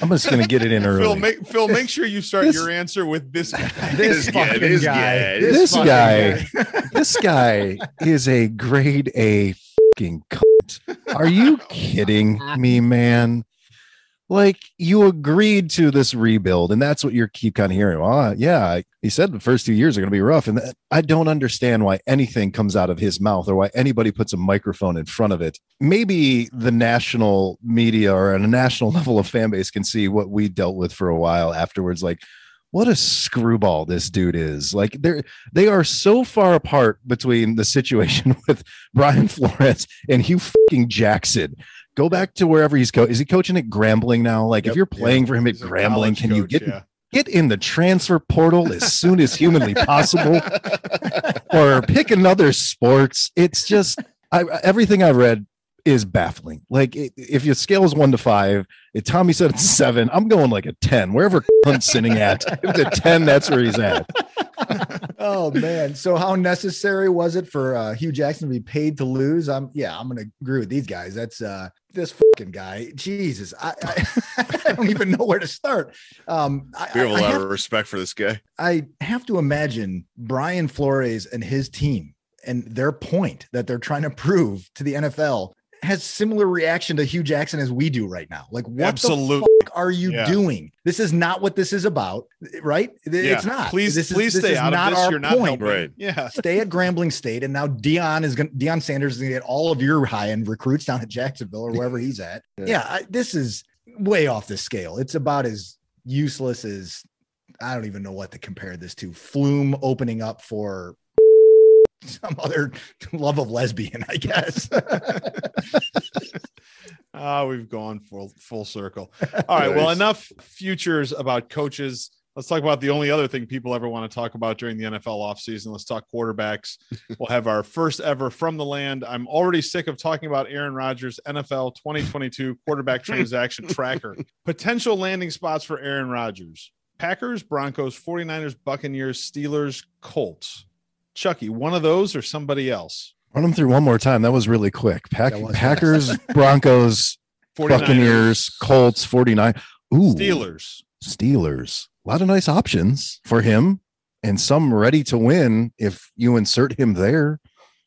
Speaker 2: I'm just going to get it in (laughs) early.
Speaker 1: Phil, make, Phil, make sure you start
Speaker 2: This-
Speaker 1: your answer with this guy.
Speaker 4: This
Speaker 3: guy,
Speaker 4: fucking
Speaker 3: this
Speaker 4: guy.
Speaker 3: guy,
Speaker 2: this
Speaker 4: fucking
Speaker 2: guy, this guy is a grade A fucking cunt. Are you (laughs) kidding me, man? Like you agreed to this rebuild, and that's what you keep kind of hearing. Well, uh, yeah, he said the first two years are going to be rough, and I don't understand why anything comes out of his mouth or why anybody puts a microphone in front of it. Maybe the national media or on a national (laughs) level of fan base can see what we dealt with for a while afterwards. Like, what a screwball this dude is! Like, they're they are so far apart between the situation (laughs) with Brian Flores and Hue fucking Jackson. Go back to wherever he's co. Is he coaching at Grambling now? Like, if you're playing for him at
Speaker 1: He's
Speaker 2: Grambling, can you get
Speaker 1: yeah.
Speaker 2: get in the transfer portal as soon as humanly (laughs) possible, or pick another sports? It's just I, everything I've read is baffling. Like, it, if your scale is one to five, if Tommy said it's seven, I'm going like a ten. Wherever (laughs) Hunt's sitting at, if it's a ten, that's where he's at. (laughs)
Speaker 4: oh man so how necessary was it for uh hue jackson to be paid to lose i'm yeah i'm gonna agree with these guys that's uh this fucking guy jesus i i, (laughs) I don't even know where to start um I,
Speaker 3: We have a
Speaker 4: I- I
Speaker 3: lot
Speaker 4: have
Speaker 3: of respect for this guy.
Speaker 4: I have to imagine Brian Flores and his team and their point that they're trying to prove to the NFL has similar reaction to Hue Jackson as we do right now. Like, what
Speaker 1: Absolutely.
Speaker 4: the fuck are you
Speaker 1: Yeah.
Speaker 4: doing? This is not what this is about, right? It's not.
Speaker 1: Please,
Speaker 4: This is-
Speaker 1: please
Speaker 4: this
Speaker 1: stay
Speaker 4: is
Speaker 1: out
Speaker 4: not
Speaker 1: of this.
Speaker 4: our
Speaker 1: You're not
Speaker 4: point.
Speaker 1: helping.
Speaker 3: Right.
Speaker 1: Yeah. (laughs) (laughs)
Speaker 4: Stay at Grambling State, and now Deion is going. to Deion Sanders is going to get all of your high end recruits down at Jacksonville or wherever he's at.
Speaker 3: Yeah.
Speaker 4: Yeah, I, this is way off the scale. It's about as useless as I don't even know what to compare this to. Flume opening up for (laughs) some other love of lesbian, I guess. (laughs)
Speaker 1: Ah, we've gone full full circle. (laughs) All right. Well, enough futures about coaches. Let's talk about the only other thing people ever want to talk about during the NFL offseason. Let's talk quarterbacks. we'll have our first ever from the land. I'm already sick of talking about Aaron Rodgers, NFL 2022 quarterback transaction tracker. Potential landing spots for Aaron Rodgers Packers, Broncos, 49ers, Buccaneers, Steelers, Colts. Chucky, one of those or somebody else?
Speaker 2: Run them through one more time. That was really quick. Pack,
Speaker 4: was
Speaker 2: Packers, (laughs) Broncos,
Speaker 1: 49ers,
Speaker 2: Buccaneers, Colts, 49. Ooh,
Speaker 1: Steelers.
Speaker 2: Steelers. A lot of nice options for him and some ready to win if you insert him there.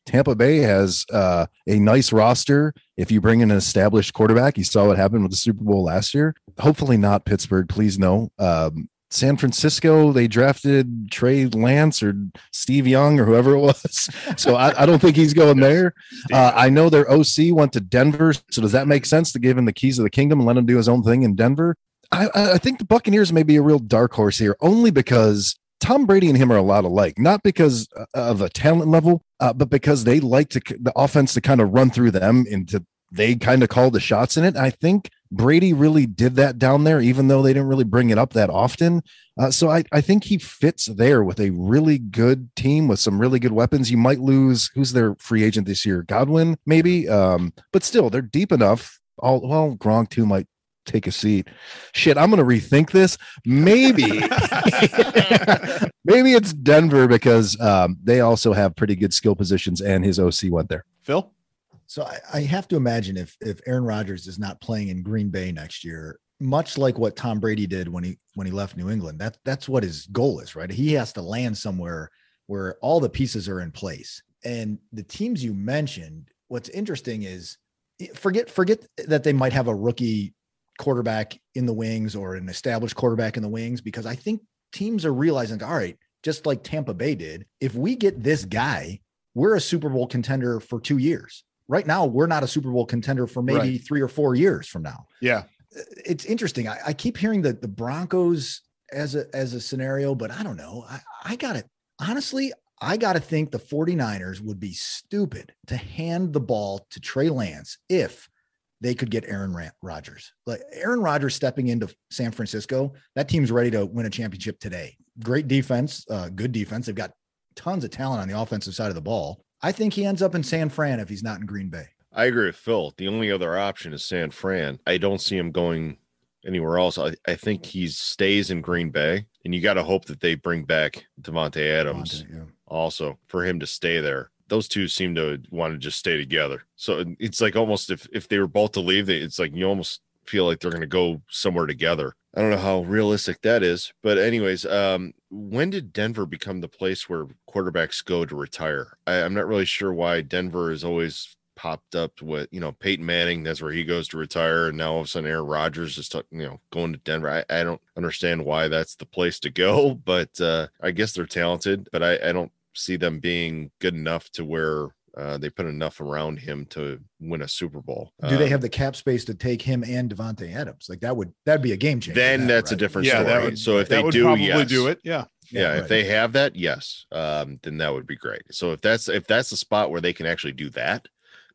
Speaker 2: Tampa Bay has uh, a nice roster. If you bring in an established quarterback, you saw what happened with the Super Bowl last year. Hopefully not Pittsburgh, please no. Um, San Francisco, they drafted Trey Lance or Steve Young or whoever it was. (laughs) So I, I don't think he's going there. Uh, I know their OC went to Denver. So does that make sense to give him the keys of the kingdom and let him do his own thing in Denver? I, I think the Buccaneers may be a real dark horse here, only because Tom Brady and him are a lot alike, not because uh, of a talent level, uh, but because they like to the offense to kind of run through them and to they kind of call the shots in it. I think Brady really did that down there, even though they didn't really bring it up that often. Uh, so I, I think he fits there with a really good team with some really good weapons. You might lose who's their free agent this year, Godwin, maybe, um, but still they're deep enough. All well, Gronk too might take a seat. Shit, I'm gonna rethink this. Maybe, (laughs) maybe it's Denver because um, they also have pretty good skill positions, and his OC went there.
Speaker 1: Phil?
Speaker 4: So I, I have to imagine if if Aaron Rodgers is not playing in Green Bay next year, much like what Tom Brady did when he when he left New England, that that's what his goal is, right? He has to land somewhere where all the pieces are in place. And the teams you mentioned, what's interesting is eh, forget forget that they might have a rookie quarterback in the wings or an established quarterback in the wings because I think teams are realizing, all right, just like Tampa Bay did, if we get this guy, we're a Super Bowl contender for 2 years right now we're not a Super Bowl contender for maybe
Speaker 1: Right.
Speaker 4: three or four years from now.
Speaker 1: Yeah.
Speaker 4: It's interesting. I, I keep hearing that the Broncos as a as a scenario, but I don't know. I, I got to honestly, I got to think the 49ers would be stupid to hand the ball to Trey Lance if they could get Aaron Rodgers. Like Aaron Rodgers stepping into San Francisco, that team's ready to win a championship today. Great defense, uh, good defense. They've got tons of talent on the offensive side of the ball. I think he ends up in San Fran if he's not in Green Bay.
Speaker 3: I agree with Phil. The only other option is San Fran. I don't see him going anywhere else. I, I think he stays in Green Bay, and you got to hope that they bring back Davante Adams
Speaker 4: Davante, yeah.
Speaker 3: also for him to stay there. Those two seem to want to just stay together. So it's like almost if if they were both to leave, it's like you almost feel like they're going to go somewhere together. I don't know how realistic that is, but anyways, um, when did Denver become the place where quarterbacks go to retire? I, I'm not really sure why Denver has always popped up with you know Peyton Manning. That's where he goes to retire, and now all of a sudden Aaron Rodgers is you know going to Denver. I, I don't understand why that's the place to go, (laughs) but uh, I guess they're talented, but I, I don't see them being good enough to where uh, they put enough around him to win a Super Bowl.
Speaker 4: Do they
Speaker 3: Um,
Speaker 4: have the cap space to take him and Davante Adams? Like that would that'd be a game changer.
Speaker 3: Then
Speaker 4: that,
Speaker 3: that's a
Speaker 4: right?
Speaker 3: different
Speaker 1: Yeah,
Speaker 3: story.
Speaker 1: that would-
Speaker 3: so if
Speaker 1: that
Speaker 3: they
Speaker 1: would
Speaker 3: do,
Speaker 1: probably
Speaker 3: yes.
Speaker 1: do it. Yeah.
Speaker 3: yeah,
Speaker 4: right.
Speaker 3: if they have that yes um then that would be great so if that's if that's the spot where they can actually do that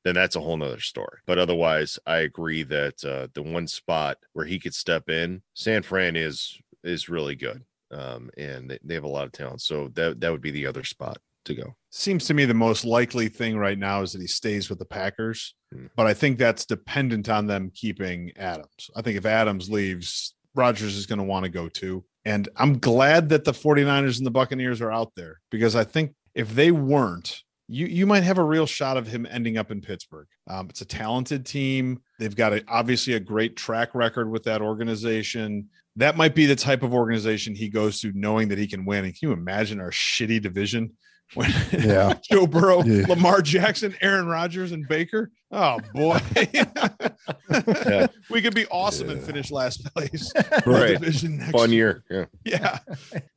Speaker 3: then that's a whole nother story but otherwise i agree that uh the one spot where he could step in san fran is is really good um and they, they have a lot of talent so that that would be the other spot to go
Speaker 1: Seems to me the most likely thing right now is that he stays with the Packers,
Speaker 3: Hmm.
Speaker 1: but I think that's dependent on them keeping Adams. I think if Adams leaves, Rodgers is going to want to go too. And I'm glad that the 49ers and the Buccaneers are out there because I think if they weren't, you you might have a real shot of him ending up in Pittsburgh. Um, it's a talented team. They've got a, obviously a great track record with that organization. That might be the type of organization he goes to, knowing that he can win. And can you imagine our shitty division when
Speaker 2: Yeah. (laughs)
Speaker 1: Joe Burrow,
Speaker 2: Yeah.
Speaker 1: Lamar Jackson, Aaron Rodgers, and Baker? Oh boy, (laughs) we could be awesome and finish last place. (laughs)
Speaker 3: right
Speaker 1: division next
Speaker 3: fun year yeah
Speaker 1: yeah.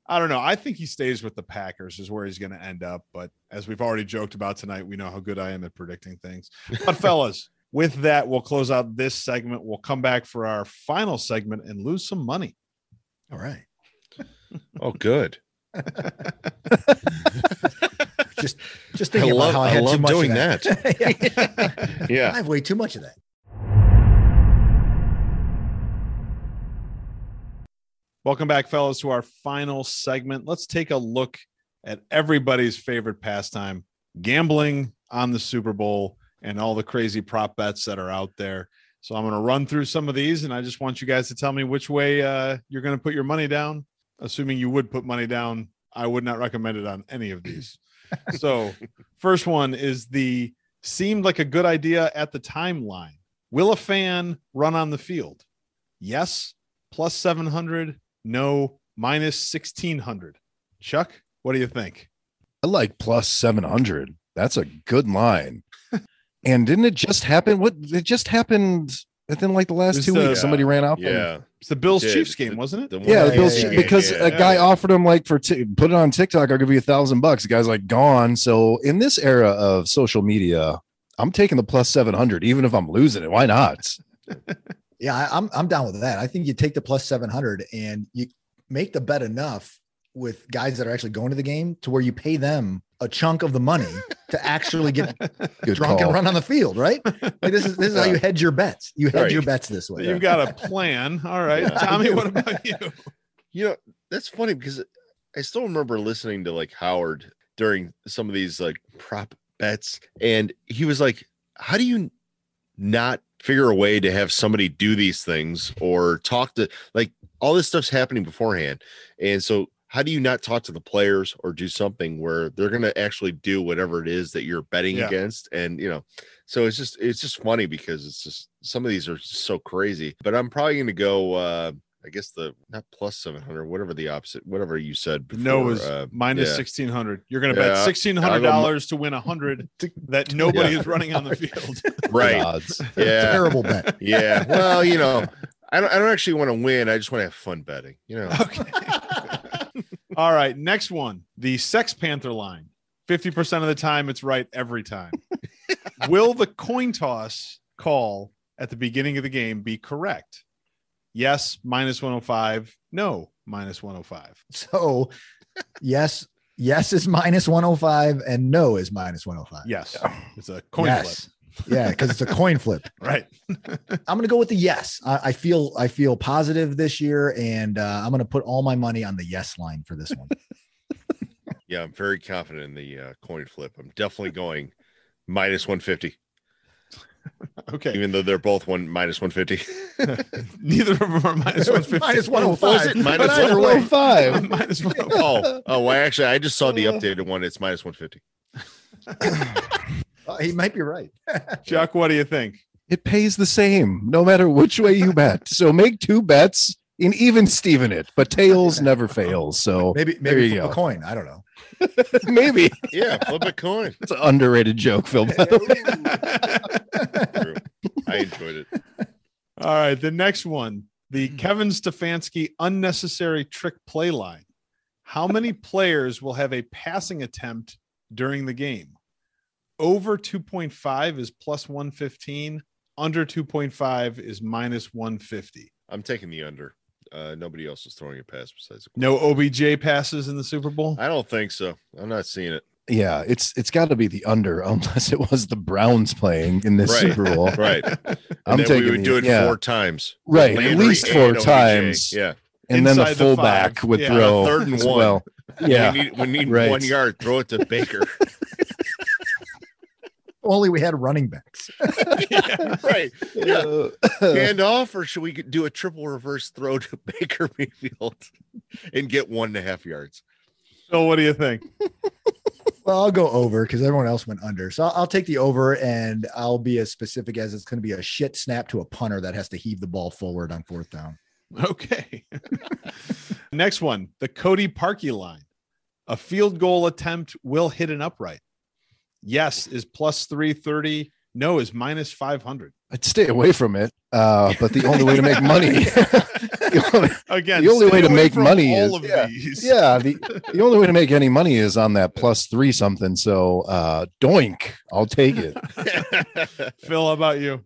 Speaker 1: I don't know. I think he stays with the Packers is where he's going to end up. But as we've already joked about tonight, we know how good I am at predicting things. But fellas, with that, we'll close out this segment. We'll come back for our final segment and lose some money.
Speaker 4: All right.
Speaker 3: oh good (laughs)
Speaker 4: Just just
Speaker 3: i
Speaker 4: thinking
Speaker 3: love
Speaker 4: about how I
Speaker 3: i
Speaker 4: had too
Speaker 3: love
Speaker 4: much
Speaker 3: doing
Speaker 4: of
Speaker 3: that,
Speaker 4: that. (laughs) (laughs)
Speaker 3: yeah
Speaker 4: I have way too much of that.
Speaker 1: Welcome back, fellas, to our final segment. Let's take a look at everybody's favorite pastime gambling on the Super Bowl and all the crazy prop bets that are out there. So I'm going to run through some of these, and I just want you guys to tell me which way uh, you're going to put your money down. Assuming you would put money down, I would not recommend it on any of these. (laughs) so, first one is the seemed like a good idea at the timeline. Will a fan run on the field? Yes, plus 700. No, minus 1600. Chuck, what do you think?
Speaker 2: I like plus 700. That's a good line. and didn't it just happen? What it just happened within like the last
Speaker 1: It's
Speaker 2: two
Speaker 1: the-
Speaker 2: weeks? Somebody ran out.
Speaker 3: yeah
Speaker 1: It's the Bills
Speaker 3: Did.
Speaker 1: Chiefs game, wasn't it?
Speaker 3: The
Speaker 2: Yeah, the Bills
Speaker 4: yeah, yeah,
Speaker 2: because
Speaker 3: yeah,
Speaker 2: a guy offered him like for t- put it on TikTok, I'll give you a thousand bucks. The guy's like gone. So in this era of social media, I'm taking the plus 700, even if I'm losing it. Why not? (laughs)
Speaker 4: Yeah, I, I'm I'm down with that. I think you take the plus 700 and you make the bet enough with guys that are actually going to the game to where you pay them a chunk of the money to actually get (laughs)
Speaker 2: Good
Speaker 4: drunk
Speaker 2: call.
Speaker 4: and run on the field, right? Like this is this is how you hedge your bets. You hedge
Speaker 3: Right.
Speaker 4: your bets this way.
Speaker 1: You've got a (laughs) plan. All right.
Speaker 3: Yeah.
Speaker 1: Tommy, what about you?
Speaker 3: You know, that's funny because I still remember listening to like Howard during some of these like prop bets, and he was like, How do you not figure a way to have somebody do these things or talk to like all this stuff's happening beforehand? And so, how do you not talk to the players or do something where they're going to actually do whatever it is that you're betting
Speaker 1: Yeah.
Speaker 3: against? And, you know, so it's just, it's just funny because it's just some of these are just so crazy, but I'm probably going to go, uh, I guess the not plus 700, whatever the opposite, whatever you said. Before,
Speaker 1: No is
Speaker 3: uh,
Speaker 1: minus
Speaker 3: yeah.
Speaker 1: 1600. You're going to bet
Speaker 3: Yeah.
Speaker 1: $1,600 to win 100 (laughs) that nobody
Speaker 3: Yeah.
Speaker 1: is running on the (laughs) field.
Speaker 3: Right.
Speaker 2: odds. (laughs)
Speaker 3: Yeah.
Speaker 4: Terrible bet.
Speaker 3: Yeah. Well, you know, I don't, I don't actually want to win. I just want to have fun betting, you know.
Speaker 1: Okay. All right. Next one the Sex Panther line. 50% of the time, it's right every time. (laughs) Will the coin toss call at the beginning of the game be correct? Yes, minus 105. No, minus 105.
Speaker 4: So, yes, yes is minus 105 and no is minus 105.
Speaker 1: Yes, it's a coin
Speaker 4: yes. Yeah, because it's a coin flip.
Speaker 1: flip. (laughs) Right. (laughs)
Speaker 4: I'm gonna go with the yes. I, I feel I feel positive this year, and uh, I'm gonna put all my money on the yes line for this one. (laughs)
Speaker 3: Yeah, I'm very confident in the uh, coin flip. I'm definitely going minus 150,
Speaker 1: Okay.
Speaker 3: even though they're both one minus 150.
Speaker 1: Neither of them are minus 150.
Speaker 4: minus
Speaker 3: Was
Speaker 4: 105.
Speaker 3: it minus
Speaker 4: But either way,
Speaker 2: 105.
Speaker 1: minus 105.
Speaker 3: oh, oh, well, actually, I just saw the updated one. It's minus 150.
Speaker 4: Uh, he might be right. (laughs)
Speaker 1: Chuck, what do you think?
Speaker 2: It pays the same no matter which way you bet. So make two bets and even Steven it, but tails (laughs) never fails. So
Speaker 4: Maybe
Speaker 2: There
Speaker 4: maybe
Speaker 2: you
Speaker 4: flip a
Speaker 2: go.
Speaker 4: coin. I don't know. (laughs)
Speaker 2: maybe
Speaker 3: Yeah, flip a coin.
Speaker 2: it's an underrated joke, Phil. By the way.
Speaker 3: I enjoyed it.
Speaker 1: All right. The next one the
Speaker 2: Hmm.
Speaker 1: Kevin Stefanski unnecessary trick play line. How many players will have a passing attempt during the game? Over 2.5 is plus 115. Under 2.5 is minus 150.
Speaker 3: I'm taking the under. Uh, nobody else is throwing a pass besides.
Speaker 1: No OBJ passes in the Super Bowl.
Speaker 3: I don't think so. I'm not seeing it.
Speaker 2: Yeah, it's it's got to be the under unless it was the Browns playing in this
Speaker 3: Right.
Speaker 2: Super Bowl. (laughs)
Speaker 3: Right.
Speaker 2: I'm
Speaker 3: then
Speaker 2: taking
Speaker 3: we would
Speaker 2: the-
Speaker 3: do it
Speaker 2: yeah.
Speaker 3: four times.
Speaker 2: Right, at least
Speaker 3: and
Speaker 2: four
Speaker 3: OBJ.
Speaker 2: times.
Speaker 3: Yeah.
Speaker 2: and then the
Speaker 1: Inside the
Speaker 2: fullback
Speaker 1: five.
Speaker 2: would
Speaker 1: Yeah,
Speaker 2: throw
Speaker 3: third and
Speaker 2: as
Speaker 3: one.
Speaker 2: Well. (laughs) Yeah,
Speaker 3: We need, we need
Speaker 2: Right.
Speaker 3: one yard. Throw it to Baker. (laughs)
Speaker 4: Only we had running backs. (laughs)
Speaker 3: right. Yeah.
Speaker 2: Uh,
Speaker 3: Hand off, or should we do a triple reverse throw to (laughs) Baker Mayfield and get one and a half yards?
Speaker 1: So, what do you think? (laughs)
Speaker 4: Well, I'll go over because everyone else went under. So I'll, I'll take the over, and I'll be as specific as it's going to be a shit snap to a punter that has to heave the ball forward on fourth down.
Speaker 1: Okay. Next one the Cody Parkey line. A field goal attempt will hit an upright. Yes is plus 330. No is minus 500.
Speaker 2: I'd stay away from it. Uh, but the only way to make money, the (laughs) only- (laughs)
Speaker 1: Again,
Speaker 2: The only way to make money
Speaker 1: all
Speaker 2: is-
Speaker 1: of
Speaker 2: yeah,
Speaker 1: these.
Speaker 2: yeah, the, (laughs) the only way to make any money is on that plus three something. So uh, doink, I'll take it.
Speaker 1: Phil, how about you?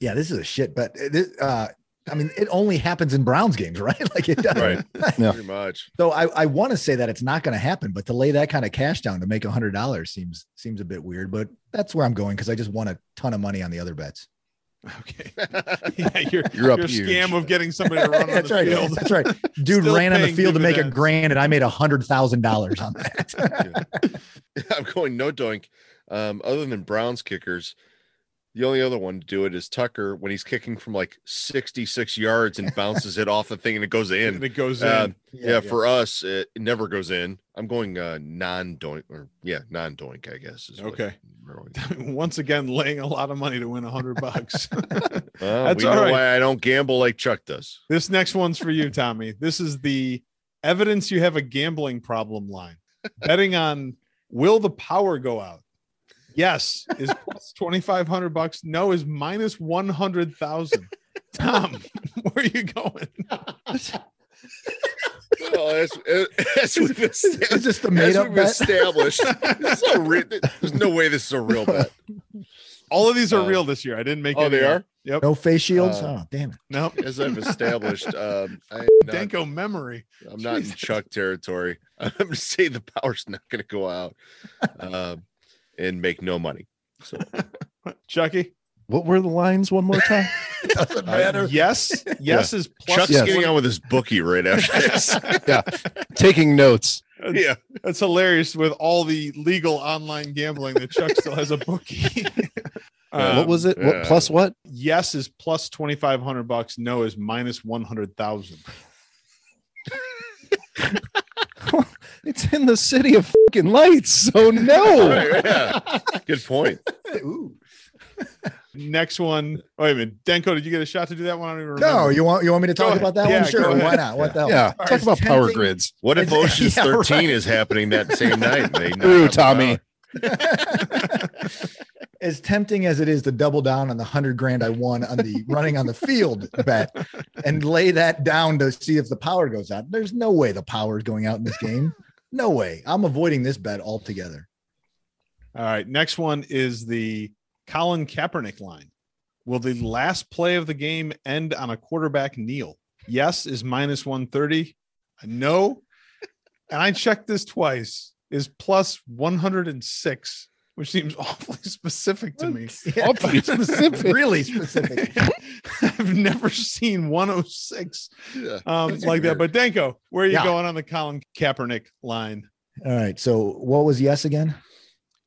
Speaker 4: Yeah, this is a shit, but uh, I mean, it only happens in Browns games, (laughs) right? Like it does.
Speaker 3: right. (laughs)
Speaker 2: Yeah.
Speaker 3: Pretty much.
Speaker 4: So I, I want to say that it's not going to happen, but to lay that kind of cash down to make a hundred dollars seems seems a bit weird. But that's where I'm going because I just won a ton of money on the other bets.
Speaker 1: Okay. (laughs) Yeah, your,
Speaker 2: You're up
Speaker 1: your
Speaker 2: huge.
Speaker 1: scam of getting somebody to run on
Speaker 4: that's
Speaker 1: the
Speaker 4: right.
Speaker 1: field.
Speaker 4: That's right. Dude
Speaker 1: Still
Speaker 4: ran on the
Speaker 1: paying
Speaker 4: field to make a grand, and I made a hundred thousand dollars on that.
Speaker 3: I'm going no doink. Um, other than Browns kickers, the only other one to do it is Tucker when he's kicking from like 66 yards and bounces it off the thing and it goes (laughs)
Speaker 1: And
Speaker 3: in.
Speaker 1: it goes
Speaker 3: Uh,
Speaker 1: in.
Speaker 3: yeah, for us, it, it never goes in. I'm going uh, non doink or yeah, non doink, I guess. Is
Speaker 1: Okay. (laughs) Once again, laying a lot of money to win a hundred (laughs) bucks.
Speaker 3: Well,
Speaker 1: That's
Speaker 3: we
Speaker 1: all
Speaker 3: why I don't gamble like Chuck does.
Speaker 1: This next one's for you, Tommy. This is the evidence you have a gambling problem line. Betting on will the power go out? Yes is plus 2500 bucks. No is minus 100,000. (laughs) Tom, where are you going?
Speaker 3: Well, as, as we've
Speaker 4: Is
Speaker 3: established,
Speaker 4: this the made
Speaker 3: as
Speaker 4: up
Speaker 3: we've
Speaker 4: bet?
Speaker 3: established this a re- there's no way this is a real bet.
Speaker 1: All of these are
Speaker 3: Uh,
Speaker 1: real this year. I didn't make it.
Speaker 3: Oh,
Speaker 1: any
Speaker 3: they
Speaker 1: up.
Speaker 3: are.
Speaker 1: Yep.
Speaker 4: No face shields.
Speaker 3: Uh,
Speaker 4: oh, damn it.
Speaker 1: Nope.
Speaker 3: As I've established, um, I'm not,
Speaker 1: Danko memory.
Speaker 3: I'm not in Chuck territory. (laughs) I'm going to say the power's not going to go out um, and make no money. So (laughs)
Speaker 1: Chucky.
Speaker 2: What were the lines one more time? (laughs)
Speaker 4: Doesn't
Speaker 1: Uh,
Speaker 4: matter. (laughs)
Speaker 1: yes. Yes is plus
Speaker 3: Chuck's
Speaker 2: Yes.
Speaker 3: getting on with his bookie right after this.
Speaker 2: Yeah, taking notes.
Speaker 3: yeah.
Speaker 1: That's hilarious with all the legal online gambling that Chuck still has a bookie.
Speaker 3: Uh,
Speaker 2: what was it? What
Speaker 3: yeah.
Speaker 2: plus what?
Speaker 1: yes is plus 2500 bucks no is minus 100000
Speaker 2: It's in the city of fucking lights. So no. (laughs)
Speaker 3: Right, yeah. Good point. (laughs)
Speaker 4: Ooh.
Speaker 1: next one oh, wait a minute denko did you get a shot to do that one i don't even remember
Speaker 4: No, you want you want me to talk about that
Speaker 1: Yeah,
Speaker 4: one? Sure. Why not? What the hell?
Speaker 2: Yeah.
Speaker 4: All right,
Speaker 2: Talk about power
Speaker 4: tempting-
Speaker 2: grids.
Speaker 3: What if (laughs)
Speaker 4: It's-
Speaker 3: Ocean's
Speaker 4: yeah,
Speaker 3: 13
Speaker 4: right.
Speaker 3: is happening that same night? They
Speaker 2: Ooh, Tommy.
Speaker 4: as tempting as it is to double down on the hundred grand I won on the running on the field bet and lay that down to see if the power goes out. There's no way the power is going out in this game. No way. I'm avoiding this bet altogether.
Speaker 1: all right next one is the Colin Kaepernick line. Will the last play of the game end on a quarterback kneel? Yes is minus 130. No. And I checked this twice is plus 106, which seems awfully specific to me. (laughs)
Speaker 2: Awfully (laughs) specific.
Speaker 4: really specific. (laughs)
Speaker 1: I've never seen 106
Speaker 3: Yeah.
Speaker 1: um,
Speaker 3: That's
Speaker 1: like that. But Danko, where are you
Speaker 4: Yeah.
Speaker 1: going on the Colin Kaepernick line?
Speaker 4: All right. So what was yes again?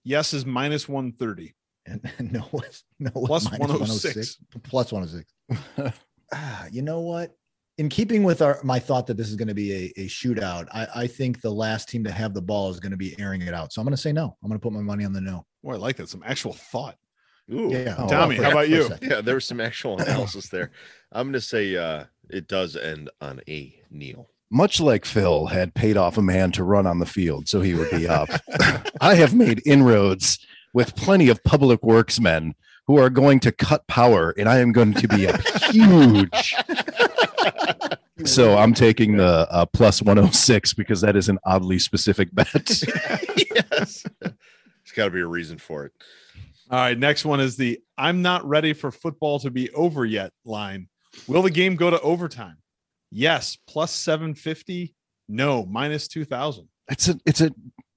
Speaker 1: Yes is minus 130.
Speaker 4: And no was no was
Speaker 1: Plus
Speaker 4: minus
Speaker 1: 106.
Speaker 4: Plus 106. Ah, you know what? In keeping with our my thought that this is going to be a, a shootout, I, I think the last team to have the ball is going to be airing it out. So I'm going to say no. I'm going to put my money on the no.
Speaker 1: Boy, I like that. Some actual thought.
Speaker 3: Ooh.
Speaker 4: Yeah.
Speaker 2: Oh,
Speaker 1: Tommy,
Speaker 4: for-
Speaker 1: how about you?
Speaker 3: Yeah, there was some actual (clears throat) analysis there. I'm going to say uh, it does end on a kneel.
Speaker 2: Much like Phil had paid off a man to run on the field so he would be up, (laughs) I have made inroads with plenty of public works men who are going to cut power, and I am going to be a (laughs) huge. So I'm taking the uh, plus 106 because that is an oddly specific bet. (laughs)
Speaker 3: yes. There's got to be a reason for it.
Speaker 1: All right. Next one is the I'm not ready for football to be over yet line. Will the game go to overtime? Yes. Plus 750. No. Minus 2000.
Speaker 2: it's a it's a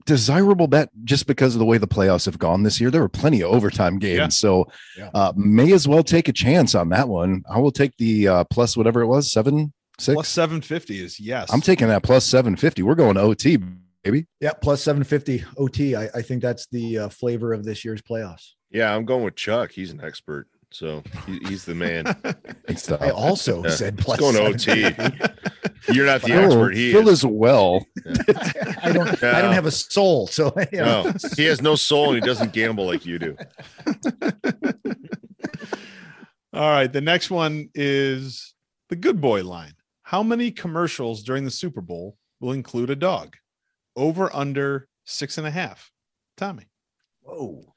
Speaker 2: desirable bet just because of the way the playoffs have gone this year. There were plenty of overtime games,
Speaker 1: Yeah.
Speaker 2: so
Speaker 4: Yeah.
Speaker 2: uh, may as well take a chance on that one. I will take the uh, plus whatever it was seven six.
Speaker 1: Plus 750 is yes.
Speaker 2: I'm taking that plus seven fifty. We're going OT, baby.
Speaker 4: Yeah, plus 750 OT. I, I think that's the uh, flavor of this year's playoffs.
Speaker 3: Yeah, I'm going with Chuck. He's an expert. So he, he's the man. (laughs)
Speaker 2: Thanks, Tom.
Speaker 4: I also
Speaker 3: Yeah,
Speaker 4: said
Speaker 3: It's
Speaker 4: plus
Speaker 3: going to OT. (laughs) You're not the
Speaker 2: Phil,
Speaker 3: expert. He
Speaker 2: Phil
Speaker 3: is.
Speaker 2: as well. (laughs)
Speaker 4: I don't I don't have a soul, so you know.
Speaker 3: No, he has no soul and he doesn't gamble like you do.
Speaker 1: All right. The next one is the good boy line. How many commercials during the Super Bowl will include a dog? Over under six and a half. Tommy.
Speaker 4: Whoa.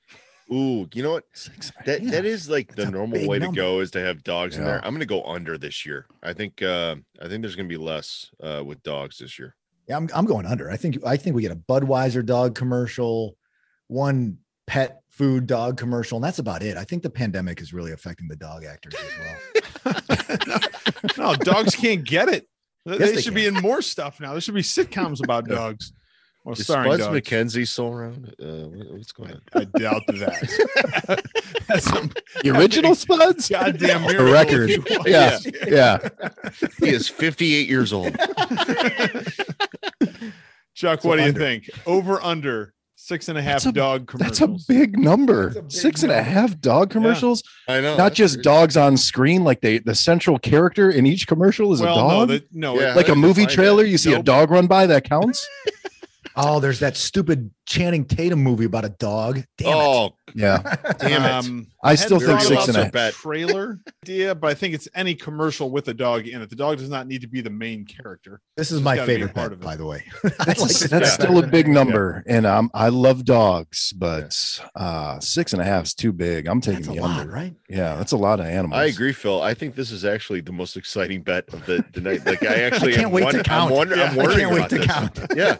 Speaker 3: Ooh, you know what?
Speaker 2: Six
Speaker 3: That
Speaker 2: half.
Speaker 3: that is like the
Speaker 4: That's a
Speaker 3: normal way
Speaker 4: number.
Speaker 3: to go is to have dogs in there. I'm going to go under this year. I think uh I think there's going to be less uh with dogs this year.
Speaker 4: Yeah, I'm I'm going under. I think I think we get a Budweiser dog commercial, one pet food dog commercial, and that's about it. I think the pandemic is really affecting the dog actors as well. (laughs)
Speaker 1: no, dogs can't get it.
Speaker 4: Yes,
Speaker 1: they
Speaker 4: they
Speaker 1: should be in more stuff now. There should be sitcoms about (laughs) dogs. Or
Speaker 3: Is
Speaker 1: starring
Speaker 3: Spuds
Speaker 1: dogs.
Speaker 3: MacKenzie still around? Uh, what's going on?
Speaker 1: I doubt that. (laughs) Some (laughs)
Speaker 2: The original Spuds. (laughs)
Speaker 1: goddamn
Speaker 2: For
Speaker 1: miracle
Speaker 2: record.
Speaker 1: if.
Speaker 2: Yeah, yeah.
Speaker 3: He is 58 years old.
Speaker 1: Chuck,
Speaker 4: So
Speaker 1: what do you think? Over under six and a half
Speaker 2: a-
Speaker 1: dog
Speaker 2: That's a
Speaker 1: commercials.
Speaker 2: big number.
Speaker 4: That's a big
Speaker 2: Six and a
Speaker 4: number.
Speaker 2: half dog commercials.
Speaker 3: I know.
Speaker 2: Not just
Speaker 3: pretty-
Speaker 2: dogs on screen, like they the central character in each commercial is
Speaker 1: well,
Speaker 2: a
Speaker 1: no,
Speaker 2: dog.
Speaker 1: that, no,
Speaker 3: Yeah.
Speaker 2: like a movie trailer,
Speaker 3: that?
Speaker 2: you see a dog run by, that counts.
Speaker 4: Oh, there's that stupid Channing Tatum movie about a dog. Damn
Speaker 3: Oh,
Speaker 2: Yeah. (laughs)
Speaker 3: damn it.
Speaker 1: um,
Speaker 2: I still think
Speaker 1: thought
Speaker 2: six and a
Speaker 1: trailer idea, but I think it's any commercial with a dog in it. The dog does not need to be the main character.
Speaker 4: This is my
Speaker 1: gotta be a
Speaker 4: favorite
Speaker 1: part
Speaker 4: part,
Speaker 1: of it.
Speaker 4: by the way. (laughs)
Speaker 2: That's,
Speaker 4: like
Speaker 2: a- that's still a big number, and um, I love dogs, but uh, six and a half is too big. I'm taking
Speaker 4: That's a
Speaker 2: the
Speaker 4: lot,
Speaker 2: under.
Speaker 4: right?
Speaker 2: Yeah, that's a lot of animals.
Speaker 3: I agree, Phil. I think this is actually the most exciting bet of the, the night. Like I (laughs) actually
Speaker 4: can't
Speaker 3: am
Speaker 4: wait to count.
Speaker 3: I'm, wonder,
Speaker 1: Yeah,
Speaker 3: I'm
Speaker 1: I
Speaker 4: I
Speaker 3: wondering
Speaker 4: can't wait to
Speaker 3: this.
Speaker 4: count.
Speaker 3: Yeah.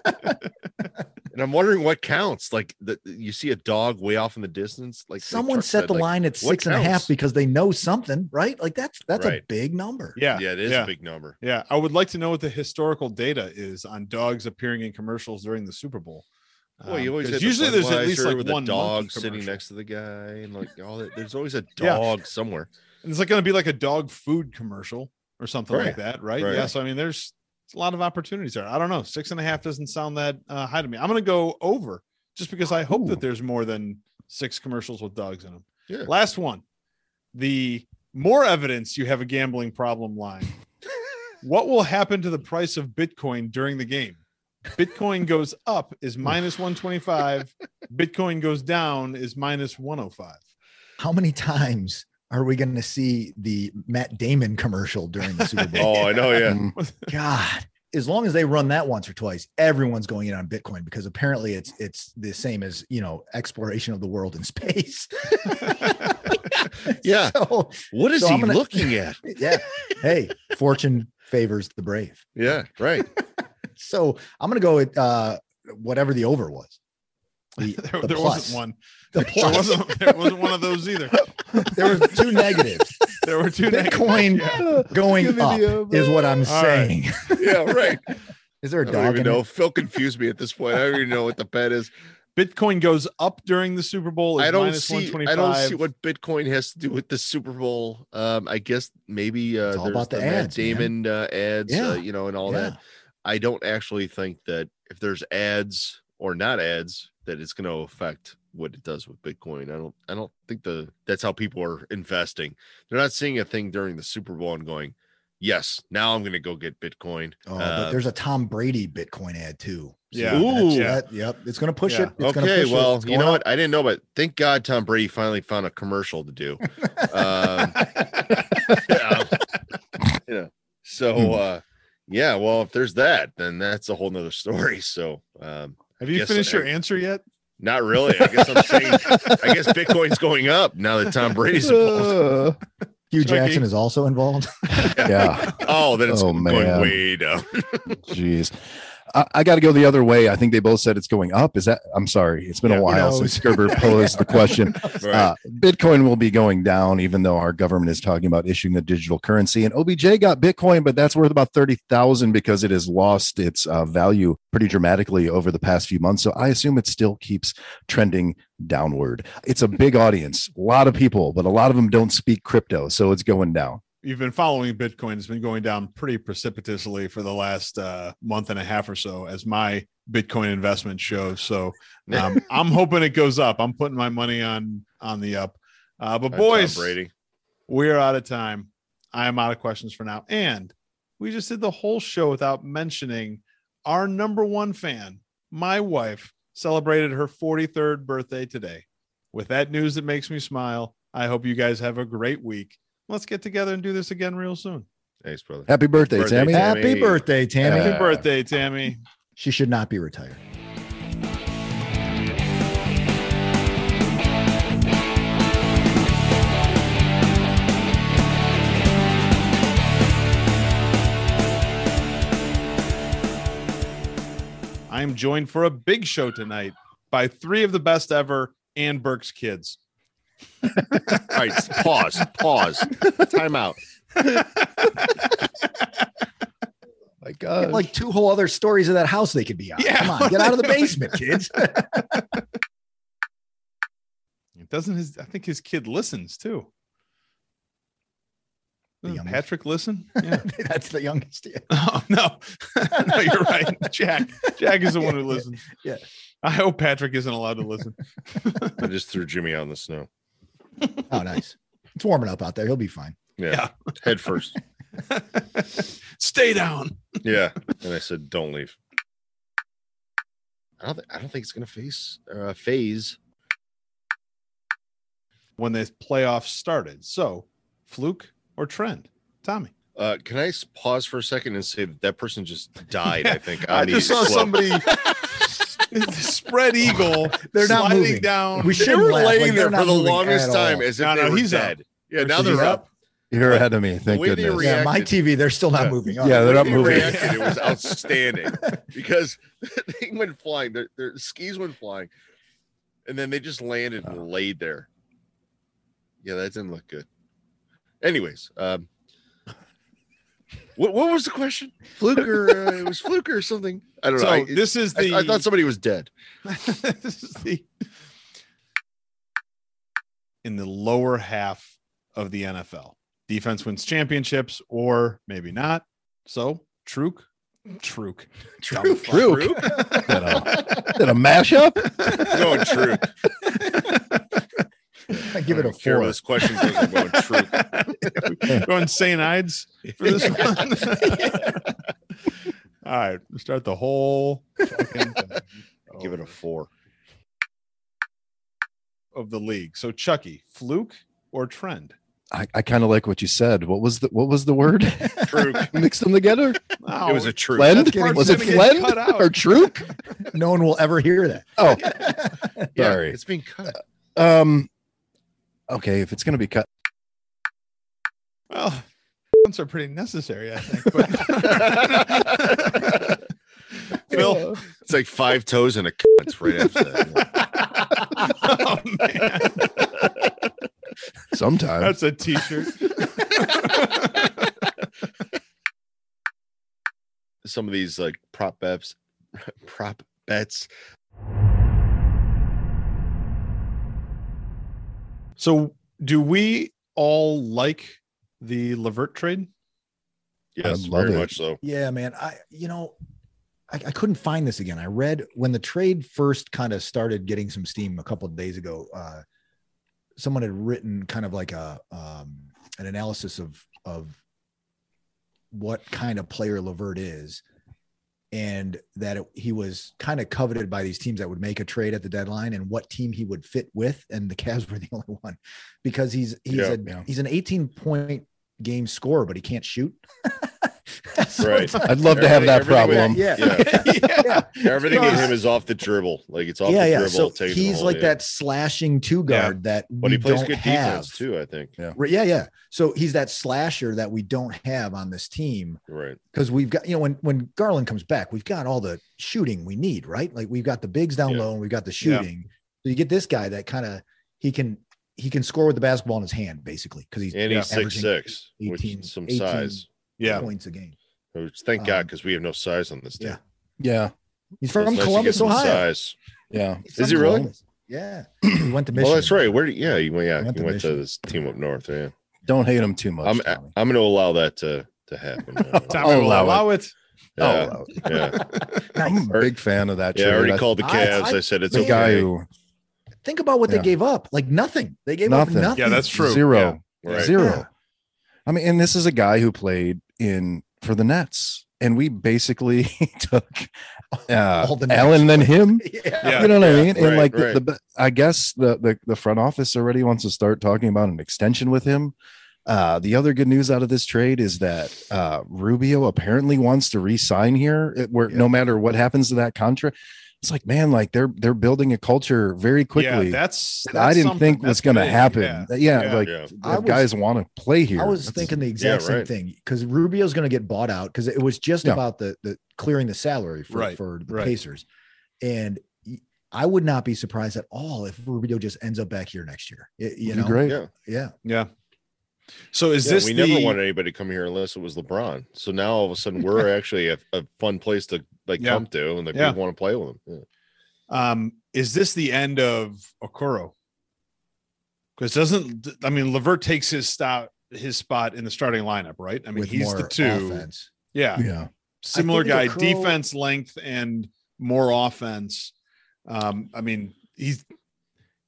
Speaker 3: and I'm wondering what counts. Like that you see a dog way off in the distance. Like like
Speaker 4: Someone set
Speaker 3: said,
Speaker 4: the
Speaker 3: like,
Speaker 4: line at
Speaker 3: what
Speaker 4: six and a half
Speaker 3: counts?
Speaker 4: because they know something, right? Like that's that's a big number.
Speaker 1: Yeah,
Speaker 3: Yeah, it is
Speaker 1: yeah.
Speaker 3: a big number.
Speaker 1: Yeah, I would like to know what the historical data is on dogs appearing in commercials during the Super Bowl.
Speaker 3: Well, you
Speaker 1: Um,
Speaker 3: always
Speaker 1: 'cause
Speaker 3: have the
Speaker 1: usually there's at least like
Speaker 3: with
Speaker 1: one
Speaker 3: a dog sitting next to the guy, and like all that. There's always a
Speaker 1: Yeah.
Speaker 3: dog somewhere.
Speaker 1: And it's like going to be like a dog food commercial or something like that, right?
Speaker 3: Right.
Speaker 1: Yeah. So I mean, there's a lot of opportunities there. I don't know. Six and a half doesn't sound that uh, high to me. I'm going to go over just because I hope
Speaker 2: Ooh.
Speaker 1: that there's more than six commercials with dogs in them.
Speaker 3: Yeah.
Speaker 1: Last one, the more evidence you have a gambling problem line. (laughs) what will happen to the price of Bitcoin during the game? Bitcoin goes up is minus 125. Bitcoin goes down is minus 105.
Speaker 4: How many times are we going to see the Matt Damon commercial during the Super Bowl?
Speaker 3: Oh, I know. Yeah. (laughs)
Speaker 4: God, as long as they run that once or twice, everyone's going in on Bitcoin because apparently it's it's the same as you know exploration of the world in space.
Speaker 3: Yeah. (laughs)
Speaker 4: So,
Speaker 3: What is
Speaker 4: So
Speaker 3: he
Speaker 4: gonna-
Speaker 3: looking at? (laughs)
Speaker 4: yeah. Hey, fortune favors the brave.
Speaker 3: Yeah. Right. (laughs)
Speaker 4: So I'm gonna go with uh, whatever the over was. The,
Speaker 1: there,
Speaker 4: the
Speaker 1: there
Speaker 4: plus.
Speaker 1: wasn't one.
Speaker 4: The
Speaker 1: There wasn't, there wasn't one of those either.
Speaker 4: there was two negatives.
Speaker 1: There were two
Speaker 4: Bitcoin
Speaker 1: negatives. (laughs)
Speaker 4: going up
Speaker 2: the, uh,
Speaker 4: is what I'm
Speaker 1: All right.
Speaker 4: saying.
Speaker 3: yeah, right. (laughs)
Speaker 4: Is there a
Speaker 3: I
Speaker 4: dog
Speaker 3: don't even
Speaker 4: in
Speaker 3: know.
Speaker 4: it?
Speaker 3: Phil confused me at this point. I don't even know what the bet is.
Speaker 1: Bitcoin goes up during the Super Bowl.
Speaker 3: I don't
Speaker 1: minus
Speaker 3: see. I don't see what Bitcoin has to do with the Super Bowl. Um, I guess maybe uh,
Speaker 4: It's all
Speaker 3: there's
Speaker 4: about the
Speaker 3: Matt
Speaker 4: ads, man.
Speaker 3: Damon uh, ads,
Speaker 4: Yeah.
Speaker 3: uh, you know, and all
Speaker 4: Yeah.
Speaker 3: that. I don't actually think that if there's ads or not ads, that it's going to affect what it does with Bitcoin. I don't. I don't think the that's how people are investing. They're not seeing a thing during the Super Bowl and going, "Yes, now I'm going to go get Bitcoin."
Speaker 4: Oh,
Speaker 3: Uh,
Speaker 4: but there's a Tom Brady Bitcoin ad too. So
Speaker 1: Yeah.
Speaker 4: that's-
Speaker 3: Ooh.
Speaker 4: that- yep. It's going to push
Speaker 1: Yeah.
Speaker 4: it. It's
Speaker 3: okay,
Speaker 4: push
Speaker 3: well,
Speaker 4: It's
Speaker 3: you know
Speaker 4: up.
Speaker 3: what? I didn't know, but thank God Tom Brady finally found a commercial to do. um, (laughs) yeah. yeah. So,
Speaker 2: Hmm.
Speaker 3: uh, yeah, well, if there's that, then that's a whole nother story. So, um,
Speaker 1: Have you finished
Speaker 3: I-
Speaker 1: your answer yet?
Speaker 3: Not really. I guess I'm saying, I guess Bitcoin's going up now that Tom Brady's involved.
Speaker 2: Uh, (laughs)
Speaker 1: Hue
Speaker 4: Jackson is also involved.
Speaker 2: yeah. (laughs)
Speaker 3: Oh, then it's
Speaker 2: Oh,
Speaker 3: going
Speaker 2: man.
Speaker 3: way down. (laughs)
Speaker 2: Jeez. I, I got to go the other way. I think they both said it's going up. Is that? I'm sorry. It's been
Speaker 1: Yeah,
Speaker 2: a while since (laughs) Gerber posed the question. (laughs)
Speaker 3: Right.
Speaker 2: Uh, Bitcoin will be going down, even though our government is talking about issuing a digital currency. And OBJ got Bitcoin, but that's worth about thirty thousand because it has lost its uh, value pretty dramatically over the past few months. So I assume it still keeps trending downward. It's a big audience, a lot of people, but a lot of them don't speak crypto, so it's going down.
Speaker 1: You've been following Bitcoin. It's been going down pretty precipitously for the last uh, month and a half or so, as my Bitcoin investment shows. So um, (laughs) I'm hoping it goes up. I'm putting my money on on the up. Uh, but boys,
Speaker 3: Brady.
Speaker 1: we're out of time. I am out of questions for now. And we just did the whole show without mentioning our number one fan, my wife, celebrated her 43rd birthday today. With that news that makes me smile, I hope you guys have a great week. Let's get together and do this again real soon.
Speaker 3: Thanks, brother.
Speaker 2: Happy birthday,
Speaker 3: Birthday,
Speaker 2: Tammy.
Speaker 3: Tammy.
Speaker 4: Happy birthday, Tammy.
Speaker 2: Yeah.
Speaker 1: Happy birthday, Tammy. (laughs)
Speaker 4: She should not be retired.
Speaker 1: I am joined for a big show tonight by three of the best ever and Burke's kids.
Speaker 3: All right, pause, pause, time out. (laughs)
Speaker 2: My God.
Speaker 4: like two whole other stories of that house they could be on.
Speaker 1: Yeah.
Speaker 4: Come on, get out of the basement, kids. (laughs)
Speaker 1: It doesn't his I think his kid listens too.
Speaker 4: The
Speaker 1: Doesn't. Patrick listen? (laughs) Yeah.
Speaker 4: That's the youngest. Yeah.
Speaker 1: oh no. no, you're right. Jack. Jack is the one who
Speaker 4: Yeah,
Speaker 1: listens.
Speaker 4: yeah.
Speaker 1: I hope Patrick isn't allowed to listen.
Speaker 3: I just threw Jimmy out in the snow. (laughs)
Speaker 4: Oh, nice. It's warming up out there. He'll be fine.
Speaker 3: Yeah,
Speaker 1: Yeah. (laughs)
Speaker 3: head first. (laughs)
Speaker 1: Stay down.
Speaker 3: Yeah, and I said, "Don't leave." I don't. Th- I don't think it's gonna face uh, phase.
Speaker 1: When the playoffs started. So fluke or trend? Tommy.
Speaker 3: Uh, can I pause for a second and say that that person just died? I think
Speaker 1: I just saw
Speaker 3: slope.
Speaker 1: somebody spread eagle.
Speaker 4: They're not
Speaker 1: sliding
Speaker 4: moving.
Speaker 1: down.
Speaker 4: We shouldn't
Speaker 3: were
Speaker 4: laugh.
Speaker 3: laying
Speaker 4: Like,
Speaker 3: there for the longest time
Speaker 4: all.
Speaker 3: as if
Speaker 1: No,
Speaker 3: they
Speaker 1: no,
Speaker 3: were
Speaker 1: he's up.
Speaker 3: Yeah, now they're
Speaker 4: up.
Speaker 3: up.
Speaker 2: You're ahead of me. Thank
Speaker 3: way
Speaker 2: goodness.
Speaker 3: react-
Speaker 4: Yeah, my TV, they're still not
Speaker 1: Yeah.
Speaker 4: moving.
Speaker 2: Yeah,
Speaker 4: Oh,
Speaker 2: they're
Speaker 3: The
Speaker 2: not
Speaker 3: they
Speaker 2: moving.
Speaker 3: reacted, it was (laughs) outstanding because (laughs) the thing went flying. Their, their skis went flying, and then they just landed
Speaker 2: Oh.
Speaker 3: and laid there. Yeah, that didn't look good. Anyways, um, what what was the question? Fluke or uh, it was fluke or something? I don't
Speaker 1: So
Speaker 3: know. I,
Speaker 1: this is the
Speaker 3: I thought somebody was dead. (laughs)
Speaker 1: this is the in the lower half of the NFL. Defense wins championships, or maybe not. So Truk, Truk,
Speaker 4: True.
Speaker 2: True. Is it a mashup? (laughs)
Speaker 3: Going true.
Speaker 4: I give it a four.
Speaker 3: This question goes. I'm going true. (laughs)
Speaker 1: Going St. Ides for this one. (laughs) All right, we start the whole thing (laughs)
Speaker 3: Give it a four.
Speaker 1: of the league. So Chucky, fluke or trend?
Speaker 2: I, I kind of like what you said. What was the what was the word?
Speaker 3: True.
Speaker 2: Mix them together.
Speaker 1: Oh,
Speaker 3: It was a true.
Speaker 2: Flend? Was it
Speaker 1: gonna
Speaker 2: Flend or Truk?
Speaker 4: No one will ever hear that.
Speaker 2: Oh,
Speaker 3: Yeah,
Speaker 2: sorry.
Speaker 3: it's being cut.
Speaker 2: Um, okay, if it's gonna be cut,
Speaker 1: well, ones are pretty necessary, I think. But (laughs) Phil,
Speaker 3: It's like five toes and a cunt right after that. (laughs)
Speaker 1: oh, man.
Speaker 2: Sometimes
Speaker 1: That's a t-shirt. (laughs)
Speaker 3: Some of these like prop bets, prop bets.
Speaker 1: So do we all like the Levert trade?
Speaker 3: Yes, very
Speaker 2: it.
Speaker 3: much so.
Speaker 4: Yeah, man. I you know, I, I couldn't find this again. I read when the trade first kind of started getting some steam a couple of days ago. Uh, someone had written kind of like a um, an analysis of of what kind of player Levert is, and that it, he was kind of coveted by these teams that would make a trade at the deadline, and what team he would fit with. And the (laughs) Cavs were the only one because he's he's
Speaker 3: Yeah.
Speaker 4: a
Speaker 2: Yeah.
Speaker 4: he's an 18 point game scorer, but he can't shoot. (laughs) So
Speaker 3: Right. (laughs)
Speaker 2: I'd love to have that
Speaker 3: Everything-
Speaker 2: problem.
Speaker 4: yeah. (laughs)
Speaker 3: Yeah. (laughs)
Speaker 4: yeah.
Speaker 3: Everything in him is off the dribble. Like it's off
Speaker 4: yeah,
Speaker 3: the
Speaker 4: yeah.
Speaker 3: dribble.
Speaker 4: So he's like
Speaker 3: yeah.
Speaker 4: that slashing two guard that
Speaker 3: But
Speaker 4: we
Speaker 3: he plays
Speaker 4: don't
Speaker 3: good
Speaker 4: have.
Speaker 3: defense too, I think.
Speaker 4: Yeah. Yeah, yeah. So he's that slasher that we don't have on this team
Speaker 3: Right.
Speaker 4: because we've got you know when when Garland comes back, we've got all the shooting we need, right? Like we've got the bigs down
Speaker 3: Yeah.
Speaker 4: low and we've got the
Speaker 1: Yeah.
Speaker 4: shooting. So you get this guy that kind of he can he can score with the basketball in his hand basically because he's
Speaker 3: And he's six six,
Speaker 4: 18
Speaker 3: which is some
Speaker 4: 18
Speaker 3: size.
Speaker 1: Yeah.
Speaker 4: points a game.
Speaker 3: Which thank God
Speaker 4: Um,
Speaker 3: because we have no size on this team.
Speaker 4: yeah.
Speaker 2: Yeah,
Speaker 4: He's from
Speaker 3: nice
Speaker 4: Columbus,
Speaker 3: some
Speaker 4: Ohio.
Speaker 3: Size.
Speaker 2: yeah.
Speaker 4: He's
Speaker 3: Is
Speaker 4: from
Speaker 3: he really?
Speaker 4: Columbus. Yeah. (clears throat) He went to Michigan.
Speaker 3: Well, that's right. Where? did- Yeah, he went. Yeah,
Speaker 4: Went
Speaker 3: he
Speaker 4: to
Speaker 3: went to this team up north. Yeah,
Speaker 2: Don't hate him too much.
Speaker 3: I'm.
Speaker 2: Tommy.
Speaker 3: I'm going to allow that to to happen. (laughs)
Speaker 2: I'll
Speaker 1: will
Speaker 2: allow
Speaker 1: allow it.
Speaker 3: yeah,
Speaker 2: Oh,
Speaker 3: yeah. (laughs)
Speaker 2: I'm a big fan of that.
Speaker 3: Yeah, I already
Speaker 2: I-
Speaker 3: called the Cavs. I,
Speaker 4: I-
Speaker 3: said it's
Speaker 2: the
Speaker 3: okay.
Speaker 2: guy who
Speaker 4: Think about what
Speaker 2: Yeah.
Speaker 4: they gave up. Like nothing. They gave
Speaker 2: Nothing.
Speaker 4: up nothing.
Speaker 1: Yeah, that's true.
Speaker 2: zero.
Speaker 3: Right.
Speaker 2: Zero.
Speaker 4: Yeah.
Speaker 2: I mean, and this is a guy who played in for the Nets, and we basically (laughs) took uh,
Speaker 4: All the
Speaker 2: Allen
Speaker 4: Nets.
Speaker 2: then (laughs) him.
Speaker 4: Yeah.
Speaker 1: Yeah.
Speaker 2: you know what I mean? and
Speaker 3: Right,
Speaker 2: like
Speaker 3: right.
Speaker 2: the, the, I guess the, the the front office already wants to start talking about an extension with him. Uh, the other good news out of this trade is that uh, Rubio apparently wants to re-sign here, it- where
Speaker 4: Yeah.
Speaker 2: no matter what happens to that contract, it's like man, like they're they're building a culture very quickly.
Speaker 1: Yeah, that's, that's
Speaker 2: I didn't
Speaker 1: something.
Speaker 2: think was going to
Speaker 1: big.
Speaker 2: happen.
Speaker 1: Yeah.
Speaker 2: Yeah,
Speaker 1: Yeah.
Speaker 2: like
Speaker 3: Yeah.
Speaker 4: Was-
Speaker 2: guys want to play here.
Speaker 4: I was
Speaker 2: That's-
Speaker 4: thinking the exact
Speaker 3: Yeah,
Speaker 4: same
Speaker 3: right.
Speaker 4: thing because Rubio's going to get bought out because it was just
Speaker 2: Yeah.
Speaker 4: about the the clearing the salary for,
Speaker 1: Right,
Speaker 4: for the
Speaker 1: right.
Speaker 4: Pacers, and I would not be surprised at all if Rubio just ends up back here next year. Y- You know,
Speaker 2: great.
Speaker 3: Yeah.
Speaker 4: yeah,
Speaker 1: Yeah. So is
Speaker 3: Yeah,
Speaker 1: this
Speaker 3: we
Speaker 1: the,
Speaker 3: never wanted anybody to come here unless it was LeBron. So now all of a sudden we're (laughs) actually a, a fun place to like
Speaker 1: Yeah.
Speaker 3: come to, and like
Speaker 1: Yeah.
Speaker 3: we want to play with them. Yeah.
Speaker 1: um is this the end of Okoro? Because doesn't I mean Levert takes his spot his spot in the starting lineup, right? I mean
Speaker 4: with
Speaker 1: he's the two.
Speaker 4: offense.
Speaker 1: Yeah.
Speaker 2: Yeah,
Speaker 1: Similar guy,
Speaker 4: Okoro-
Speaker 1: defense length and more offense. Um, I mean, he's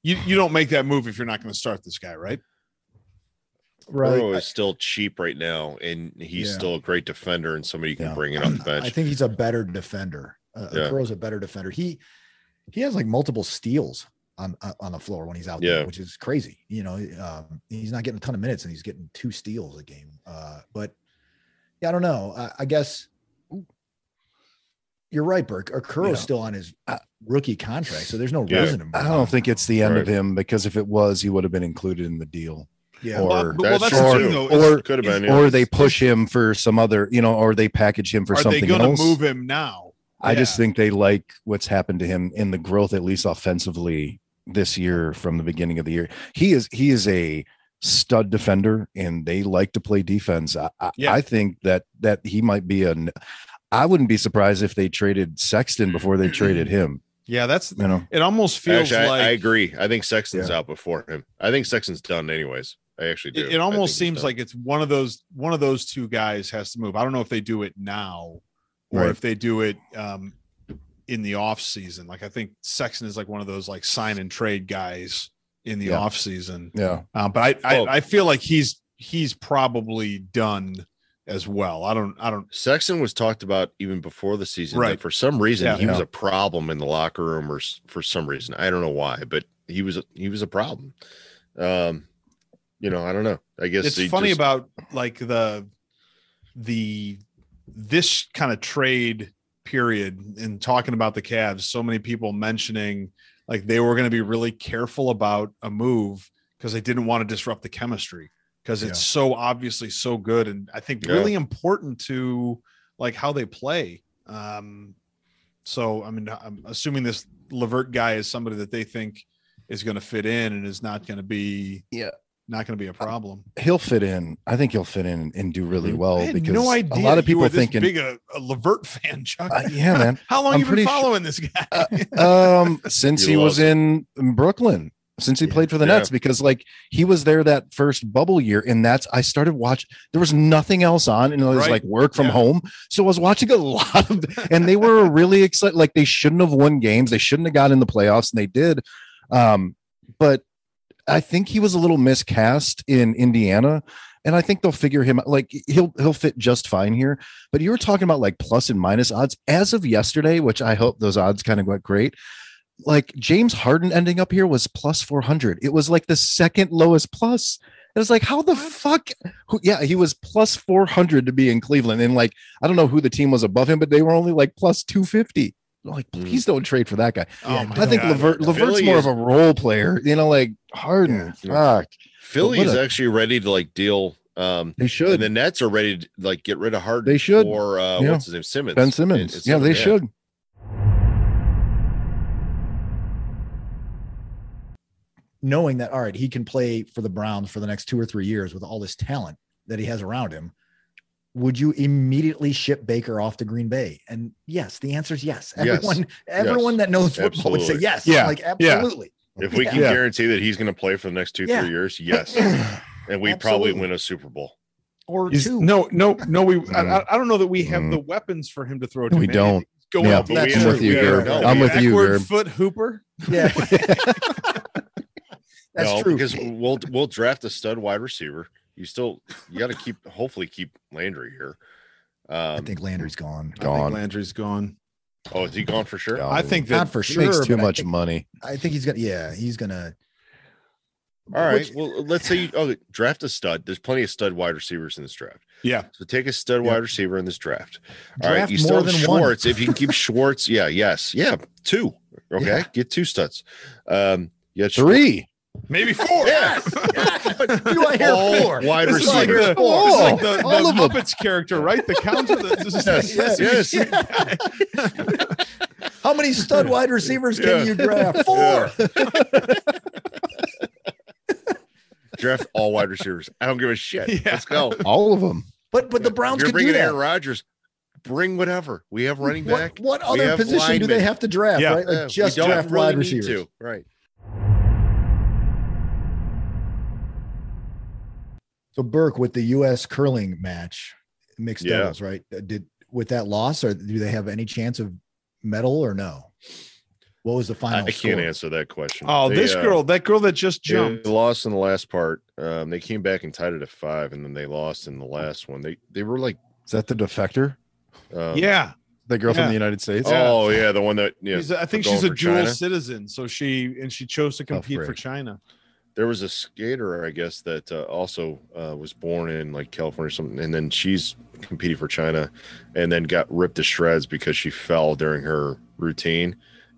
Speaker 1: you you don't make that move if you're not going to start this guy, right?
Speaker 4: Right.
Speaker 3: Burrow is still cheap right now, and he's
Speaker 4: Yeah.
Speaker 3: still a great defender and somebody you can
Speaker 2: Yeah.
Speaker 3: bring in off the (clears throat) bench.
Speaker 4: I think he's a better defender. Uh,
Speaker 3: Yeah.
Speaker 4: Okoro's a better defender. He he has like multiple steals on uh, on the floor when he's out
Speaker 3: Yeah.
Speaker 4: there, which is crazy. You know, um, he's not getting a ton of minutes and he's getting two steals a game. Uh, but yeah, I don't know. I, I guess you're right, Burke. Okoro's
Speaker 2: Yeah.
Speaker 4: still on his rookie contract, so there's no
Speaker 3: Yeah.
Speaker 4: reason. to
Speaker 2: I don't think it's the end of him because if it was, he would have been included in the deal.
Speaker 4: Yeah,
Speaker 2: or-
Speaker 1: well, well,
Speaker 3: That's
Speaker 1: that's
Speaker 3: true
Speaker 1: the
Speaker 3: too.
Speaker 1: thing, though.
Speaker 2: Or-
Speaker 3: Could have
Speaker 1: is-
Speaker 3: been, yeah.
Speaker 2: Or they push him for some other, you know, or they package him for something.
Speaker 1: Are they
Speaker 2: something
Speaker 1: going to
Speaker 2: else.
Speaker 1: move him now?
Speaker 2: I just think they like what's happened to him in the growth, at least offensively this year from the beginning of the year. He is he is a stud defender, and they like to play defense. I, I,
Speaker 1: Yeah.
Speaker 2: I think that that he might be an. I wouldn't be surprised if they traded Sexton before they traded (clears throat) him.
Speaker 1: Yeah, that's
Speaker 2: You know,
Speaker 1: it. Almost feels
Speaker 3: Actually, I-
Speaker 1: like
Speaker 3: I, agree. I think Sexton's
Speaker 2: Yeah.
Speaker 3: out before him. I think Sexton's done anyways. I actually do.
Speaker 1: it, it almost seems like it's one of those one of those two guys has to move. I don't know if they do it now or
Speaker 2: Right.
Speaker 1: if they do it um in the off season. Like I think Sexton is like one of those like sign and trade guys in the
Speaker 2: Yeah.
Speaker 1: off season.
Speaker 2: yeah,
Speaker 1: Um, but I. I I feel like he's he's probably done as well. I don't I don't
Speaker 3: Sexton was talked about even before the season.
Speaker 1: Right.
Speaker 3: Like for some reason,
Speaker 1: Yeah.
Speaker 3: he was a problem in the locker room, or for some reason, I don't know why, but he was a, he was a problem. Um, you know, I don't know. I guess
Speaker 1: it's funny
Speaker 3: just-
Speaker 1: about like the the this kind of trade period and talking about the Cavs. So many people mentioning like they were going to be really careful about a move because they didn't want to disrupt the chemistry because it's so obviously so good and I think
Speaker 3: Yeah.
Speaker 1: really important to like how they play. Um, so I mean, I'm assuming this Levert guy is somebody that they think is going to fit in and is not going to be
Speaker 2: Yeah.
Speaker 1: Not going to be a problem.
Speaker 2: He'll fit in. I think he'll fit in and do really well
Speaker 1: I had
Speaker 2: because
Speaker 1: no idea
Speaker 2: a lot of people
Speaker 1: were this
Speaker 2: thinking,
Speaker 1: big a, a Levert fan, Chuck.
Speaker 2: uh, yeah, man. (laughs)
Speaker 1: How long
Speaker 2: I'm
Speaker 1: you been
Speaker 2: pretty sure-
Speaker 1: following this guy?
Speaker 2: Uh, (laughs) um, since
Speaker 3: He
Speaker 2: he was
Speaker 3: loves
Speaker 2: in Brooklyn, since he
Speaker 4: Yeah.
Speaker 2: played for the
Speaker 3: Yeah.
Speaker 2: Nets, because like he was there that first bubble year, and that's I started watching. There was nothing else on, and it was
Speaker 1: Right.
Speaker 2: like work from
Speaker 1: Yeah.
Speaker 2: home, so I was watching a lot of, and they were (laughs) really excited. Like they shouldn't have won games, they shouldn't have got in the playoffs, and they did. Um, but I think he was a little miscast in Indiana. And I think they'll figure him out. Like he'll he'll fit just fine here. But you were talking about like plus and minus odds as of yesterday, which I hope those odds kind of went great. Like James Harden ending up here was plus 400. It was like the second lowest plus. It was like, how the fuck? Who, yeah, he was plus 400 to be in Cleveland. And like, I don't know who the team was above him, but they were only like plus 250. Like,
Speaker 3: Mm.
Speaker 2: please don't trade for that guy.
Speaker 1: oh
Speaker 2: I think
Speaker 1: God.
Speaker 2: Levert, Levert's
Speaker 3: Philly
Speaker 2: more
Speaker 3: is-
Speaker 2: of a role player, you know, like Harden.
Speaker 3: Yeah.
Speaker 2: Fuck.
Speaker 3: Philly
Speaker 2: what
Speaker 3: is
Speaker 2: a-
Speaker 3: actually ready to like deal. Um,
Speaker 2: They should.
Speaker 3: and the Nets are ready to like get rid of Harden.
Speaker 2: They should.
Speaker 3: Or uh,
Speaker 2: Yeah.
Speaker 3: what's his name, Simmons.
Speaker 2: ben Simmons.
Speaker 3: It's-
Speaker 2: yeah, they should.
Speaker 4: knowing that all right, he can play for the Browns for the next two or three years with all this talent that he has around him. Would you immediately ship Baker off to Green Bay? And yes, the answer is yes.
Speaker 3: Yes.
Speaker 4: Everyone, everyone that knows football would say yes.
Speaker 1: Yeah.
Speaker 4: like
Speaker 1: Yeah.
Speaker 4: absolutely.
Speaker 3: If we
Speaker 4: Yeah.
Speaker 3: can guarantee that he's going to play for the next two,
Speaker 4: Yeah.
Speaker 3: three years, (laughs) yes, and we probably win a Super Bowl.
Speaker 4: Or
Speaker 1: Is-
Speaker 4: two.
Speaker 1: no, no, no. We I,
Speaker 2: Mm.
Speaker 1: I- I don't know that we have
Speaker 2: Mm.
Speaker 1: the weapons for him to throw to.
Speaker 2: We
Speaker 1: man.
Speaker 2: don't.
Speaker 1: Go
Speaker 2: Yeah,
Speaker 1: out the
Speaker 4: I'm
Speaker 1: end.
Speaker 4: with you,
Speaker 1: We are-
Speaker 4: Gerb.
Speaker 3: No,
Speaker 2: I'm with you,
Speaker 1: backward
Speaker 2: Gerb.
Speaker 1: foot hooper.
Speaker 4: Yeah. (laughs) (laughs) That's
Speaker 3: no,
Speaker 4: true.
Speaker 3: because we'll we'll draft a stud wide receiver. You still you got to keep (laughs) hopefully keep Landry here.
Speaker 4: I
Speaker 3: Um,
Speaker 4: think Landry's gone.
Speaker 1: I
Speaker 2: Gone.
Speaker 1: think Landry's gone.
Speaker 3: oh, is he gone for sure?
Speaker 2: Gone.
Speaker 1: I think that
Speaker 4: Not for sure.
Speaker 2: makes too
Speaker 4: but I
Speaker 2: much
Speaker 4: think-
Speaker 2: money.
Speaker 4: I think he's gonna. Yeah, he's gonna.
Speaker 3: All right.
Speaker 4: Which-
Speaker 3: well, let's say you oh, draft a stud. There's plenty of stud wide receivers in this draft.
Speaker 1: yeah.
Speaker 3: So take a stud
Speaker 1: Yeah.
Speaker 3: wide receiver in this draft. All right. You still have. Schwartz. If you can keep Schwartz, yeah, yes, yeah, two. Okay,
Speaker 4: Yeah.
Speaker 3: get two studs. Um, you got
Speaker 2: Three.
Speaker 1: Maybe four.
Speaker 3: Yeah. (laughs)
Speaker 4: Do I hear
Speaker 3: All
Speaker 4: four?
Speaker 3: wide
Speaker 1: This is like
Speaker 3: receivers.
Speaker 1: the,
Speaker 2: Four.
Speaker 1: this is like the, the
Speaker 2: All of 'em.
Speaker 1: Muppets character, right? The counter. The, this is
Speaker 3: Yes, yes.
Speaker 4: How many stud wide receivers can you draft? Four.
Speaker 3: Draft all wide receivers. I don't give a shit.
Speaker 1: Yeah.
Speaker 3: Let's go.
Speaker 2: All of them.
Speaker 4: But but the Browns
Speaker 3: You're
Speaker 4: could do
Speaker 3: bringing
Speaker 4: that.
Speaker 3: Aaron Rodgers. Bring whatever. We have running back.
Speaker 4: What, what other
Speaker 3: have
Speaker 4: position do they have to draft?
Speaker 1: Yeah.
Speaker 4: Right, like
Speaker 3: Yeah,
Speaker 4: just draft
Speaker 3: really
Speaker 4: wide receivers.
Speaker 3: to. Right.
Speaker 4: So Burke with the U.S. curling match, mixed
Speaker 3: Yeah.
Speaker 4: doubles, right? Uh, Did with that loss, or do they have any chance of medal or no? What was the final?
Speaker 3: I
Speaker 4: score?
Speaker 3: can't answer that question.
Speaker 1: Oh,
Speaker 3: They,
Speaker 1: this
Speaker 3: uh,
Speaker 1: girl, that girl that just
Speaker 3: They
Speaker 1: jumped.
Speaker 3: lost in the last part. Um, they came back and tied it at five, and then they lost in the last one. They they were like,
Speaker 2: Is that the defector?
Speaker 3: um,
Speaker 1: yeah.
Speaker 2: The girl
Speaker 1: Yeah.
Speaker 2: from the United States?
Speaker 3: Oh yeah, the one that yeah.
Speaker 1: She's a- I think she's a dual
Speaker 3: China.
Speaker 1: citizen. So she and she chose to compete for. China.
Speaker 3: There was a skater, I guess, that uh, also uh, was born in like California or something, and then she's competing for China, and then got ripped to shreds because she fell during her routine,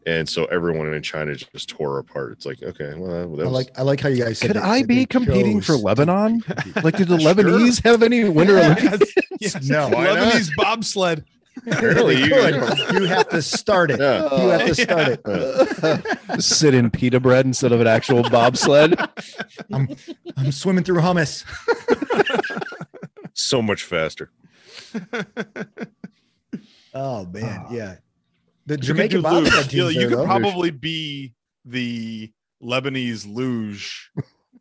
Speaker 3: and so everyone in China just tore her apart. It's like okay, well, that
Speaker 4: I like I like how you guys said.
Speaker 2: Could
Speaker 4: that-
Speaker 2: I
Speaker 4: that
Speaker 2: be competing for Lebanon? (laughs) Like, did the
Speaker 3: Sure.
Speaker 2: Lebanese have any winter (laughs) Olympics?
Speaker 1: Yes. yes.
Speaker 4: No.
Speaker 1: Lebanese bobsled.
Speaker 3: Apparently you-
Speaker 4: Good. you have to start it.
Speaker 3: Yeah.
Speaker 4: You have to start it.
Speaker 2: Sit in pita bread instead of an actual bobsled.
Speaker 4: I'm I'm swimming through hummus.
Speaker 3: so much faster.
Speaker 4: Oh man, ah. yeah. The
Speaker 1: You could
Speaker 4: Jamaican
Speaker 1: do
Speaker 4: bobsled
Speaker 1: luge. You,
Speaker 4: team's
Speaker 1: you could
Speaker 4: though.
Speaker 1: probably be the Lebanese luge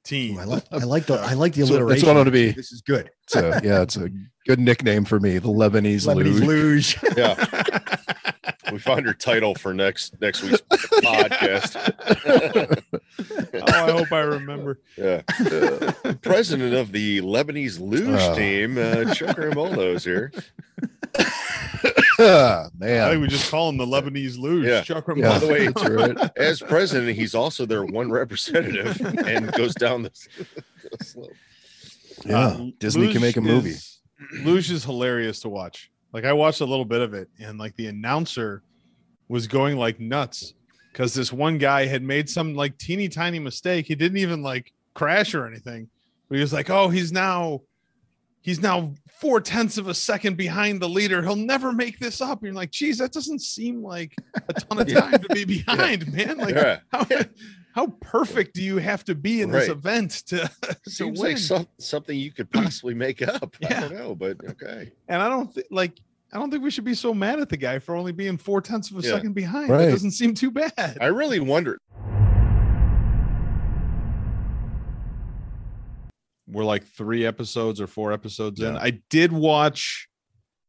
Speaker 1: team.
Speaker 4: Ooh, I like I like the I like the
Speaker 2: That's what-
Speaker 4: alliteration.
Speaker 2: that's what I want to be.
Speaker 4: This is good.
Speaker 2: It's a, yeah, it's a good nickname for me, the Lebanese,
Speaker 4: Lebanese
Speaker 2: luge.
Speaker 4: luge. (laughs)
Speaker 3: Yeah. we found your title for next next week's podcast. (laughs)
Speaker 1: oh, I hope I remember.
Speaker 3: Yeah. Uh, president of the Lebanese luge
Speaker 2: Oh.
Speaker 3: team, uh, Chuck Ramolo is here. (laughs)
Speaker 1: I think we just call him the Lebanese luge.
Speaker 3: Yeah.
Speaker 1: Chuck
Speaker 2: Yeah.
Speaker 3: By the way,
Speaker 2: right.
Speaker 3: as president, he's also their one representative and goes down the, the slope.
Speaker 2: Yeah,
Speaker 1: Uh,
Speaker 2: Disney can make a movie.
Speaker 1: is- Luge is hilarious to watch. Like I watched a little bit of it, and like the announcer was going like nuts because this one guy had made some like teeny tiny mistake. He didn't even like crash or anything, but he was like, "Oh, he's now he's now four tenths of a second behind the leader. He'll never make this up. And you're like, geez, that doesn't seem like a ton of (laughs) time to be behind, man. Like,
Speaker 3: Yeah.
Speaker 1: how, (laughs) how perfect do you have to be in this event to, (laughs) to
Speaker 3: Seems
Speaker 1: win?
Speaker 3: like some, something you could possibly make up. I
Speaker 1: Yeah.
Speaker 3: don't know, but okay.
Speaker 1: and I don't think like I don't think we should be so mad at the guy for only being four tenths of a
Speaker 3: Yeah.
Speaker 1: second behind.
Speaker 2: Right.
Speaker 1: That doesn't seem too bad.
Speaker 3: I really wonder.
Speaker 1: We're like three episodes or four episodes in. I did watch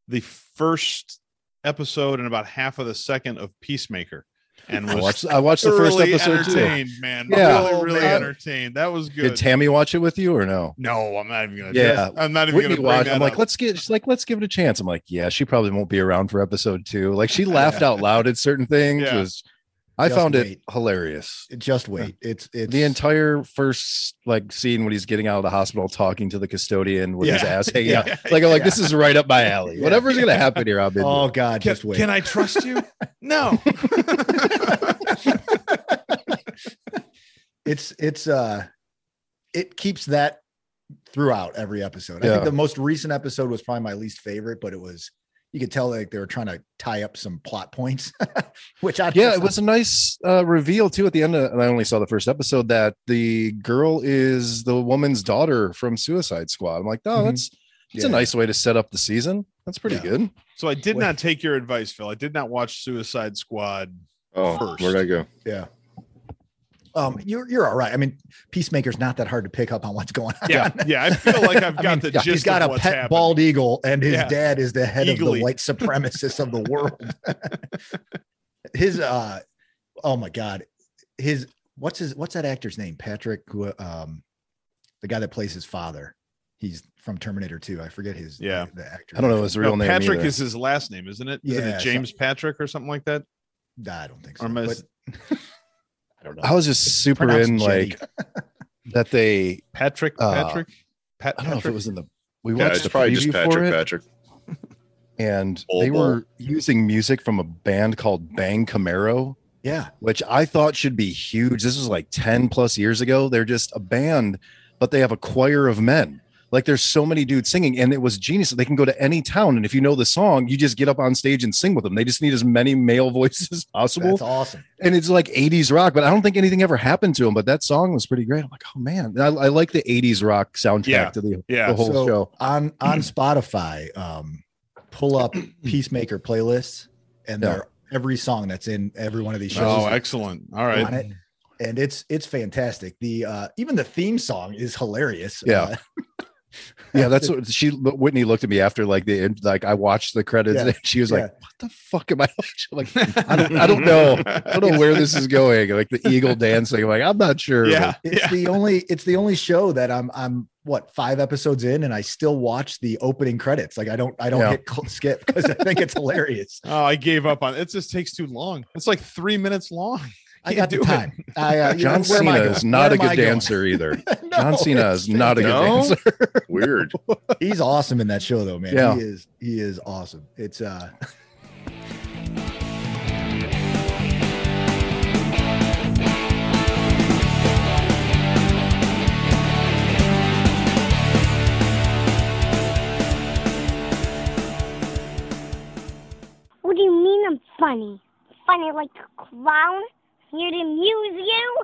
Speaker 1: the first episode and about half of the second of Peacemaker, and
Speaker 2: I watched, I watched the first episode too.
Speaker 1: man.
Speaker 2: Yeah.
Speaker 1: really, really
Speaker 2: man.
Speaker 1: entertained. That was good.
Speaker 2: Did Tammy watch it with you or no?
Speaker 1: no, I'm not even gonna.
Speaker 2: Yeah.
Speaker 1: I'm not even
Speaker 2: Whitney
Speaker 1: gonna
Speaker 2: watched. I'm like, let's get. She's like, let's give it a chance. I'm like, yeah, she probably won't be around for episode two. Like, she (laughs) laughed out loud at certain things.
Speaker 1: Yeah.
Speaker 2: Was I
Speaker 4: Just
Speaker 2: found it hilarious.
Speaker 4: Just wait. It's it's
Speaker 2: The entire first like scene when he's getting out of the hospital talking to the custodian with his ass (laughs) hanging out.
Speaker 1: Yeah.
Speaker 2: Like I'm like,
Speaker 4: Yeah.
Speaker 2: this is right up my (laughs) alley.
Speaker 4: Yeah.
Speaker 2: Whatever's gonna happen here, I'm in.
Speaker 4: Oh God,
Speaker 1: Can,
Speaker 4: just wait.
Speaker 1: can I trust you? (laughs) no.
Speaker 4: it's it's uh it keeps that throughout every episode. I think the most recent episode was probably my least favorite, but it was you could tell like they were trying to tie up some plot points, (laughs) which I
Speaker 2: yeah, it was a nice uh, reveal too at the end. Of, and I only saw the first episode that the girl is the woman's daughter from Suicide Squad. I'm like, oh,
Speaker 4: Mhm.
Speaker 2: that's it's
Speaker 4: Yeah.
Speaker 2: a nice way to set up the season. That's pretty
Speaker 4: Yeah.
Speaker 2: good.
Speaker 1: So I did
Speaker 4: Wait.
Speaker 1: not take your advice, Phil. I did not watch Suicide Squad.
Speaker 3: Oh,
Speaker 1: First.
Speaker 3: where'd I go?
Speaker 4: yeah. Um, you're you're all right. I mean, Peacemaker's not that hard to pick up on what's going on.
Speaker 1: Yeah, yeah. I feel like I've (laughs) got
Speaker 4: I mean,
Speaker 1: the
Speaker 4: yeah,
Speaker 1: gist
Speaker 4: he's got
Speaker 1: of
Speaker 4: a
Speaker 1: what's
Speaker 4: pet
Speaker 1: happening.
Speaker 4: bald eagle, and his
Speaker 1: Yeah.
Speaker 4: dad is the head of the white (laughs) supremacists of the world. (laughs) his uh, oh my god, his what's his what's that actor's name? Patrick, who um, the guy that plays his father. He's from Terminator 2. I forget his
Speaker 1: Yeah.
Speaker 4: the actor.
Speaker 2: I don't know his real
Speaker 1: No,
Speaker 2: name.
Speaker 1: Patrick
Speaker 2: either.
Speaker 1: is his last name, isn't it? Isn't
Speaker 4: Yeah,
Speaker 1: it James Patrick or something like that?
Speaker 4: I don't think so.
Speaker 1: Or am I-
Speaker 4: don't know.
Speaker 2: I was just super in like that they. (laughs)
Speaker 1: Patrick,
Speaker 2: Uh,
Speaker 1: Patrick, Pat,
Speaker 2: I don't know if it
Speaker 1: Patrick?
Speaker 2: was in the. We
Speaker 3: Yeah,
Speaker 2: watched
Speaker 3: it's
Speaker 2: the
Speaker 3: probably just
Speaker 2: preview for
Speaker 3: Patrick.
Speaker 2: it,
Speaker 3: Patrick.
Speaker 2: and
Speaker 3: Bull
Speaker 2: they
Speaker 3: Bull.
Speaker 2: were using music from a band called Bang Camaro.
Speaker 4: yeah.
Speaker 2: which I thought should be huge. This was like 10 plus years ago. They're just a band, but they have a choir of men. Like there's so many dudes singing, and it was genius. They can go to any town, and if you know the song, you just get up on stage and sing with them. They just need as many male (laughs) voices as possible,
Speaker 4: That's awesome.
Speaker 2: and it's like 80s rock. But I don't think anything ever happened to them. But that song was pretty great. I'm like, oh man, I, I like the 80s rock soundtrack
Speaker 1: Yeah.
Speaker 2: to the,
Speaker 1: Yeah.
Speaker 2: the whole
Speaker 4: So,
Speaker 2: show.
Speaker 4: on on (clears throat) Spotify, um, pull up (clears throat) Peacemaker playlists, and
Speaker 2: Yeah.
Speaker 4: they're every song that's in every one of these shows
Speaker 1: Oh, excellent. All right, on
Speaker 4: it, and it's it's fantastic. The uh, even the theme song is hilarious.
Speaker 2: Yeah.
Speaker 4: Uh, (laughs)
Speaker 2: Yeah, that's what she Whitney looked at me after like the end, like I watched the credits
Speaker 4: Yeah.
Speaker 2: and she was
Speaker 4: Yeah.
Speaker 2: like, "What the fuck am I (laughs) watching?" Like, (laughs) I don't, I don't know. I don't know where this is going. Like the eagle (laughs) dancing. I'm like, I'm not sure.
Speaker 1: Yeah.
Speaker 4: it's
Speaker 1: yeah.
Speaker 4: the only it's the only show that I'm I'm what five episodes in, and I still watch the opening credits. Like I don't I don't
Speaker 2: Yeah.
Speaker 4: hit cl- skip because I think it's hilarious.
Speaker 1: Oh, I gave up on it. It just takes too long. It's like three minutes long.
Speaker 4: I got the time. I, uh, you know,
Speaker 2: John
Speaker 4: I
Speaker 2: Cena is not
Speaker 4: Where
Speaker 2: a good dancer either. (laughs)
Speaker 4: No,
Speaker 2: John Cena is not a good
Speaker 3: No?
Speaker 2: dancer. (laughs)
Speaker 3: Weird. (laughs)
Speaker 4: he's awesome in that show though man
Speaker 2: Yeah.
Speaker 4: he is he is awesome it's uh
Speaker 5: What do you mean I'm funny? Funny like a clown? Here to amuse you?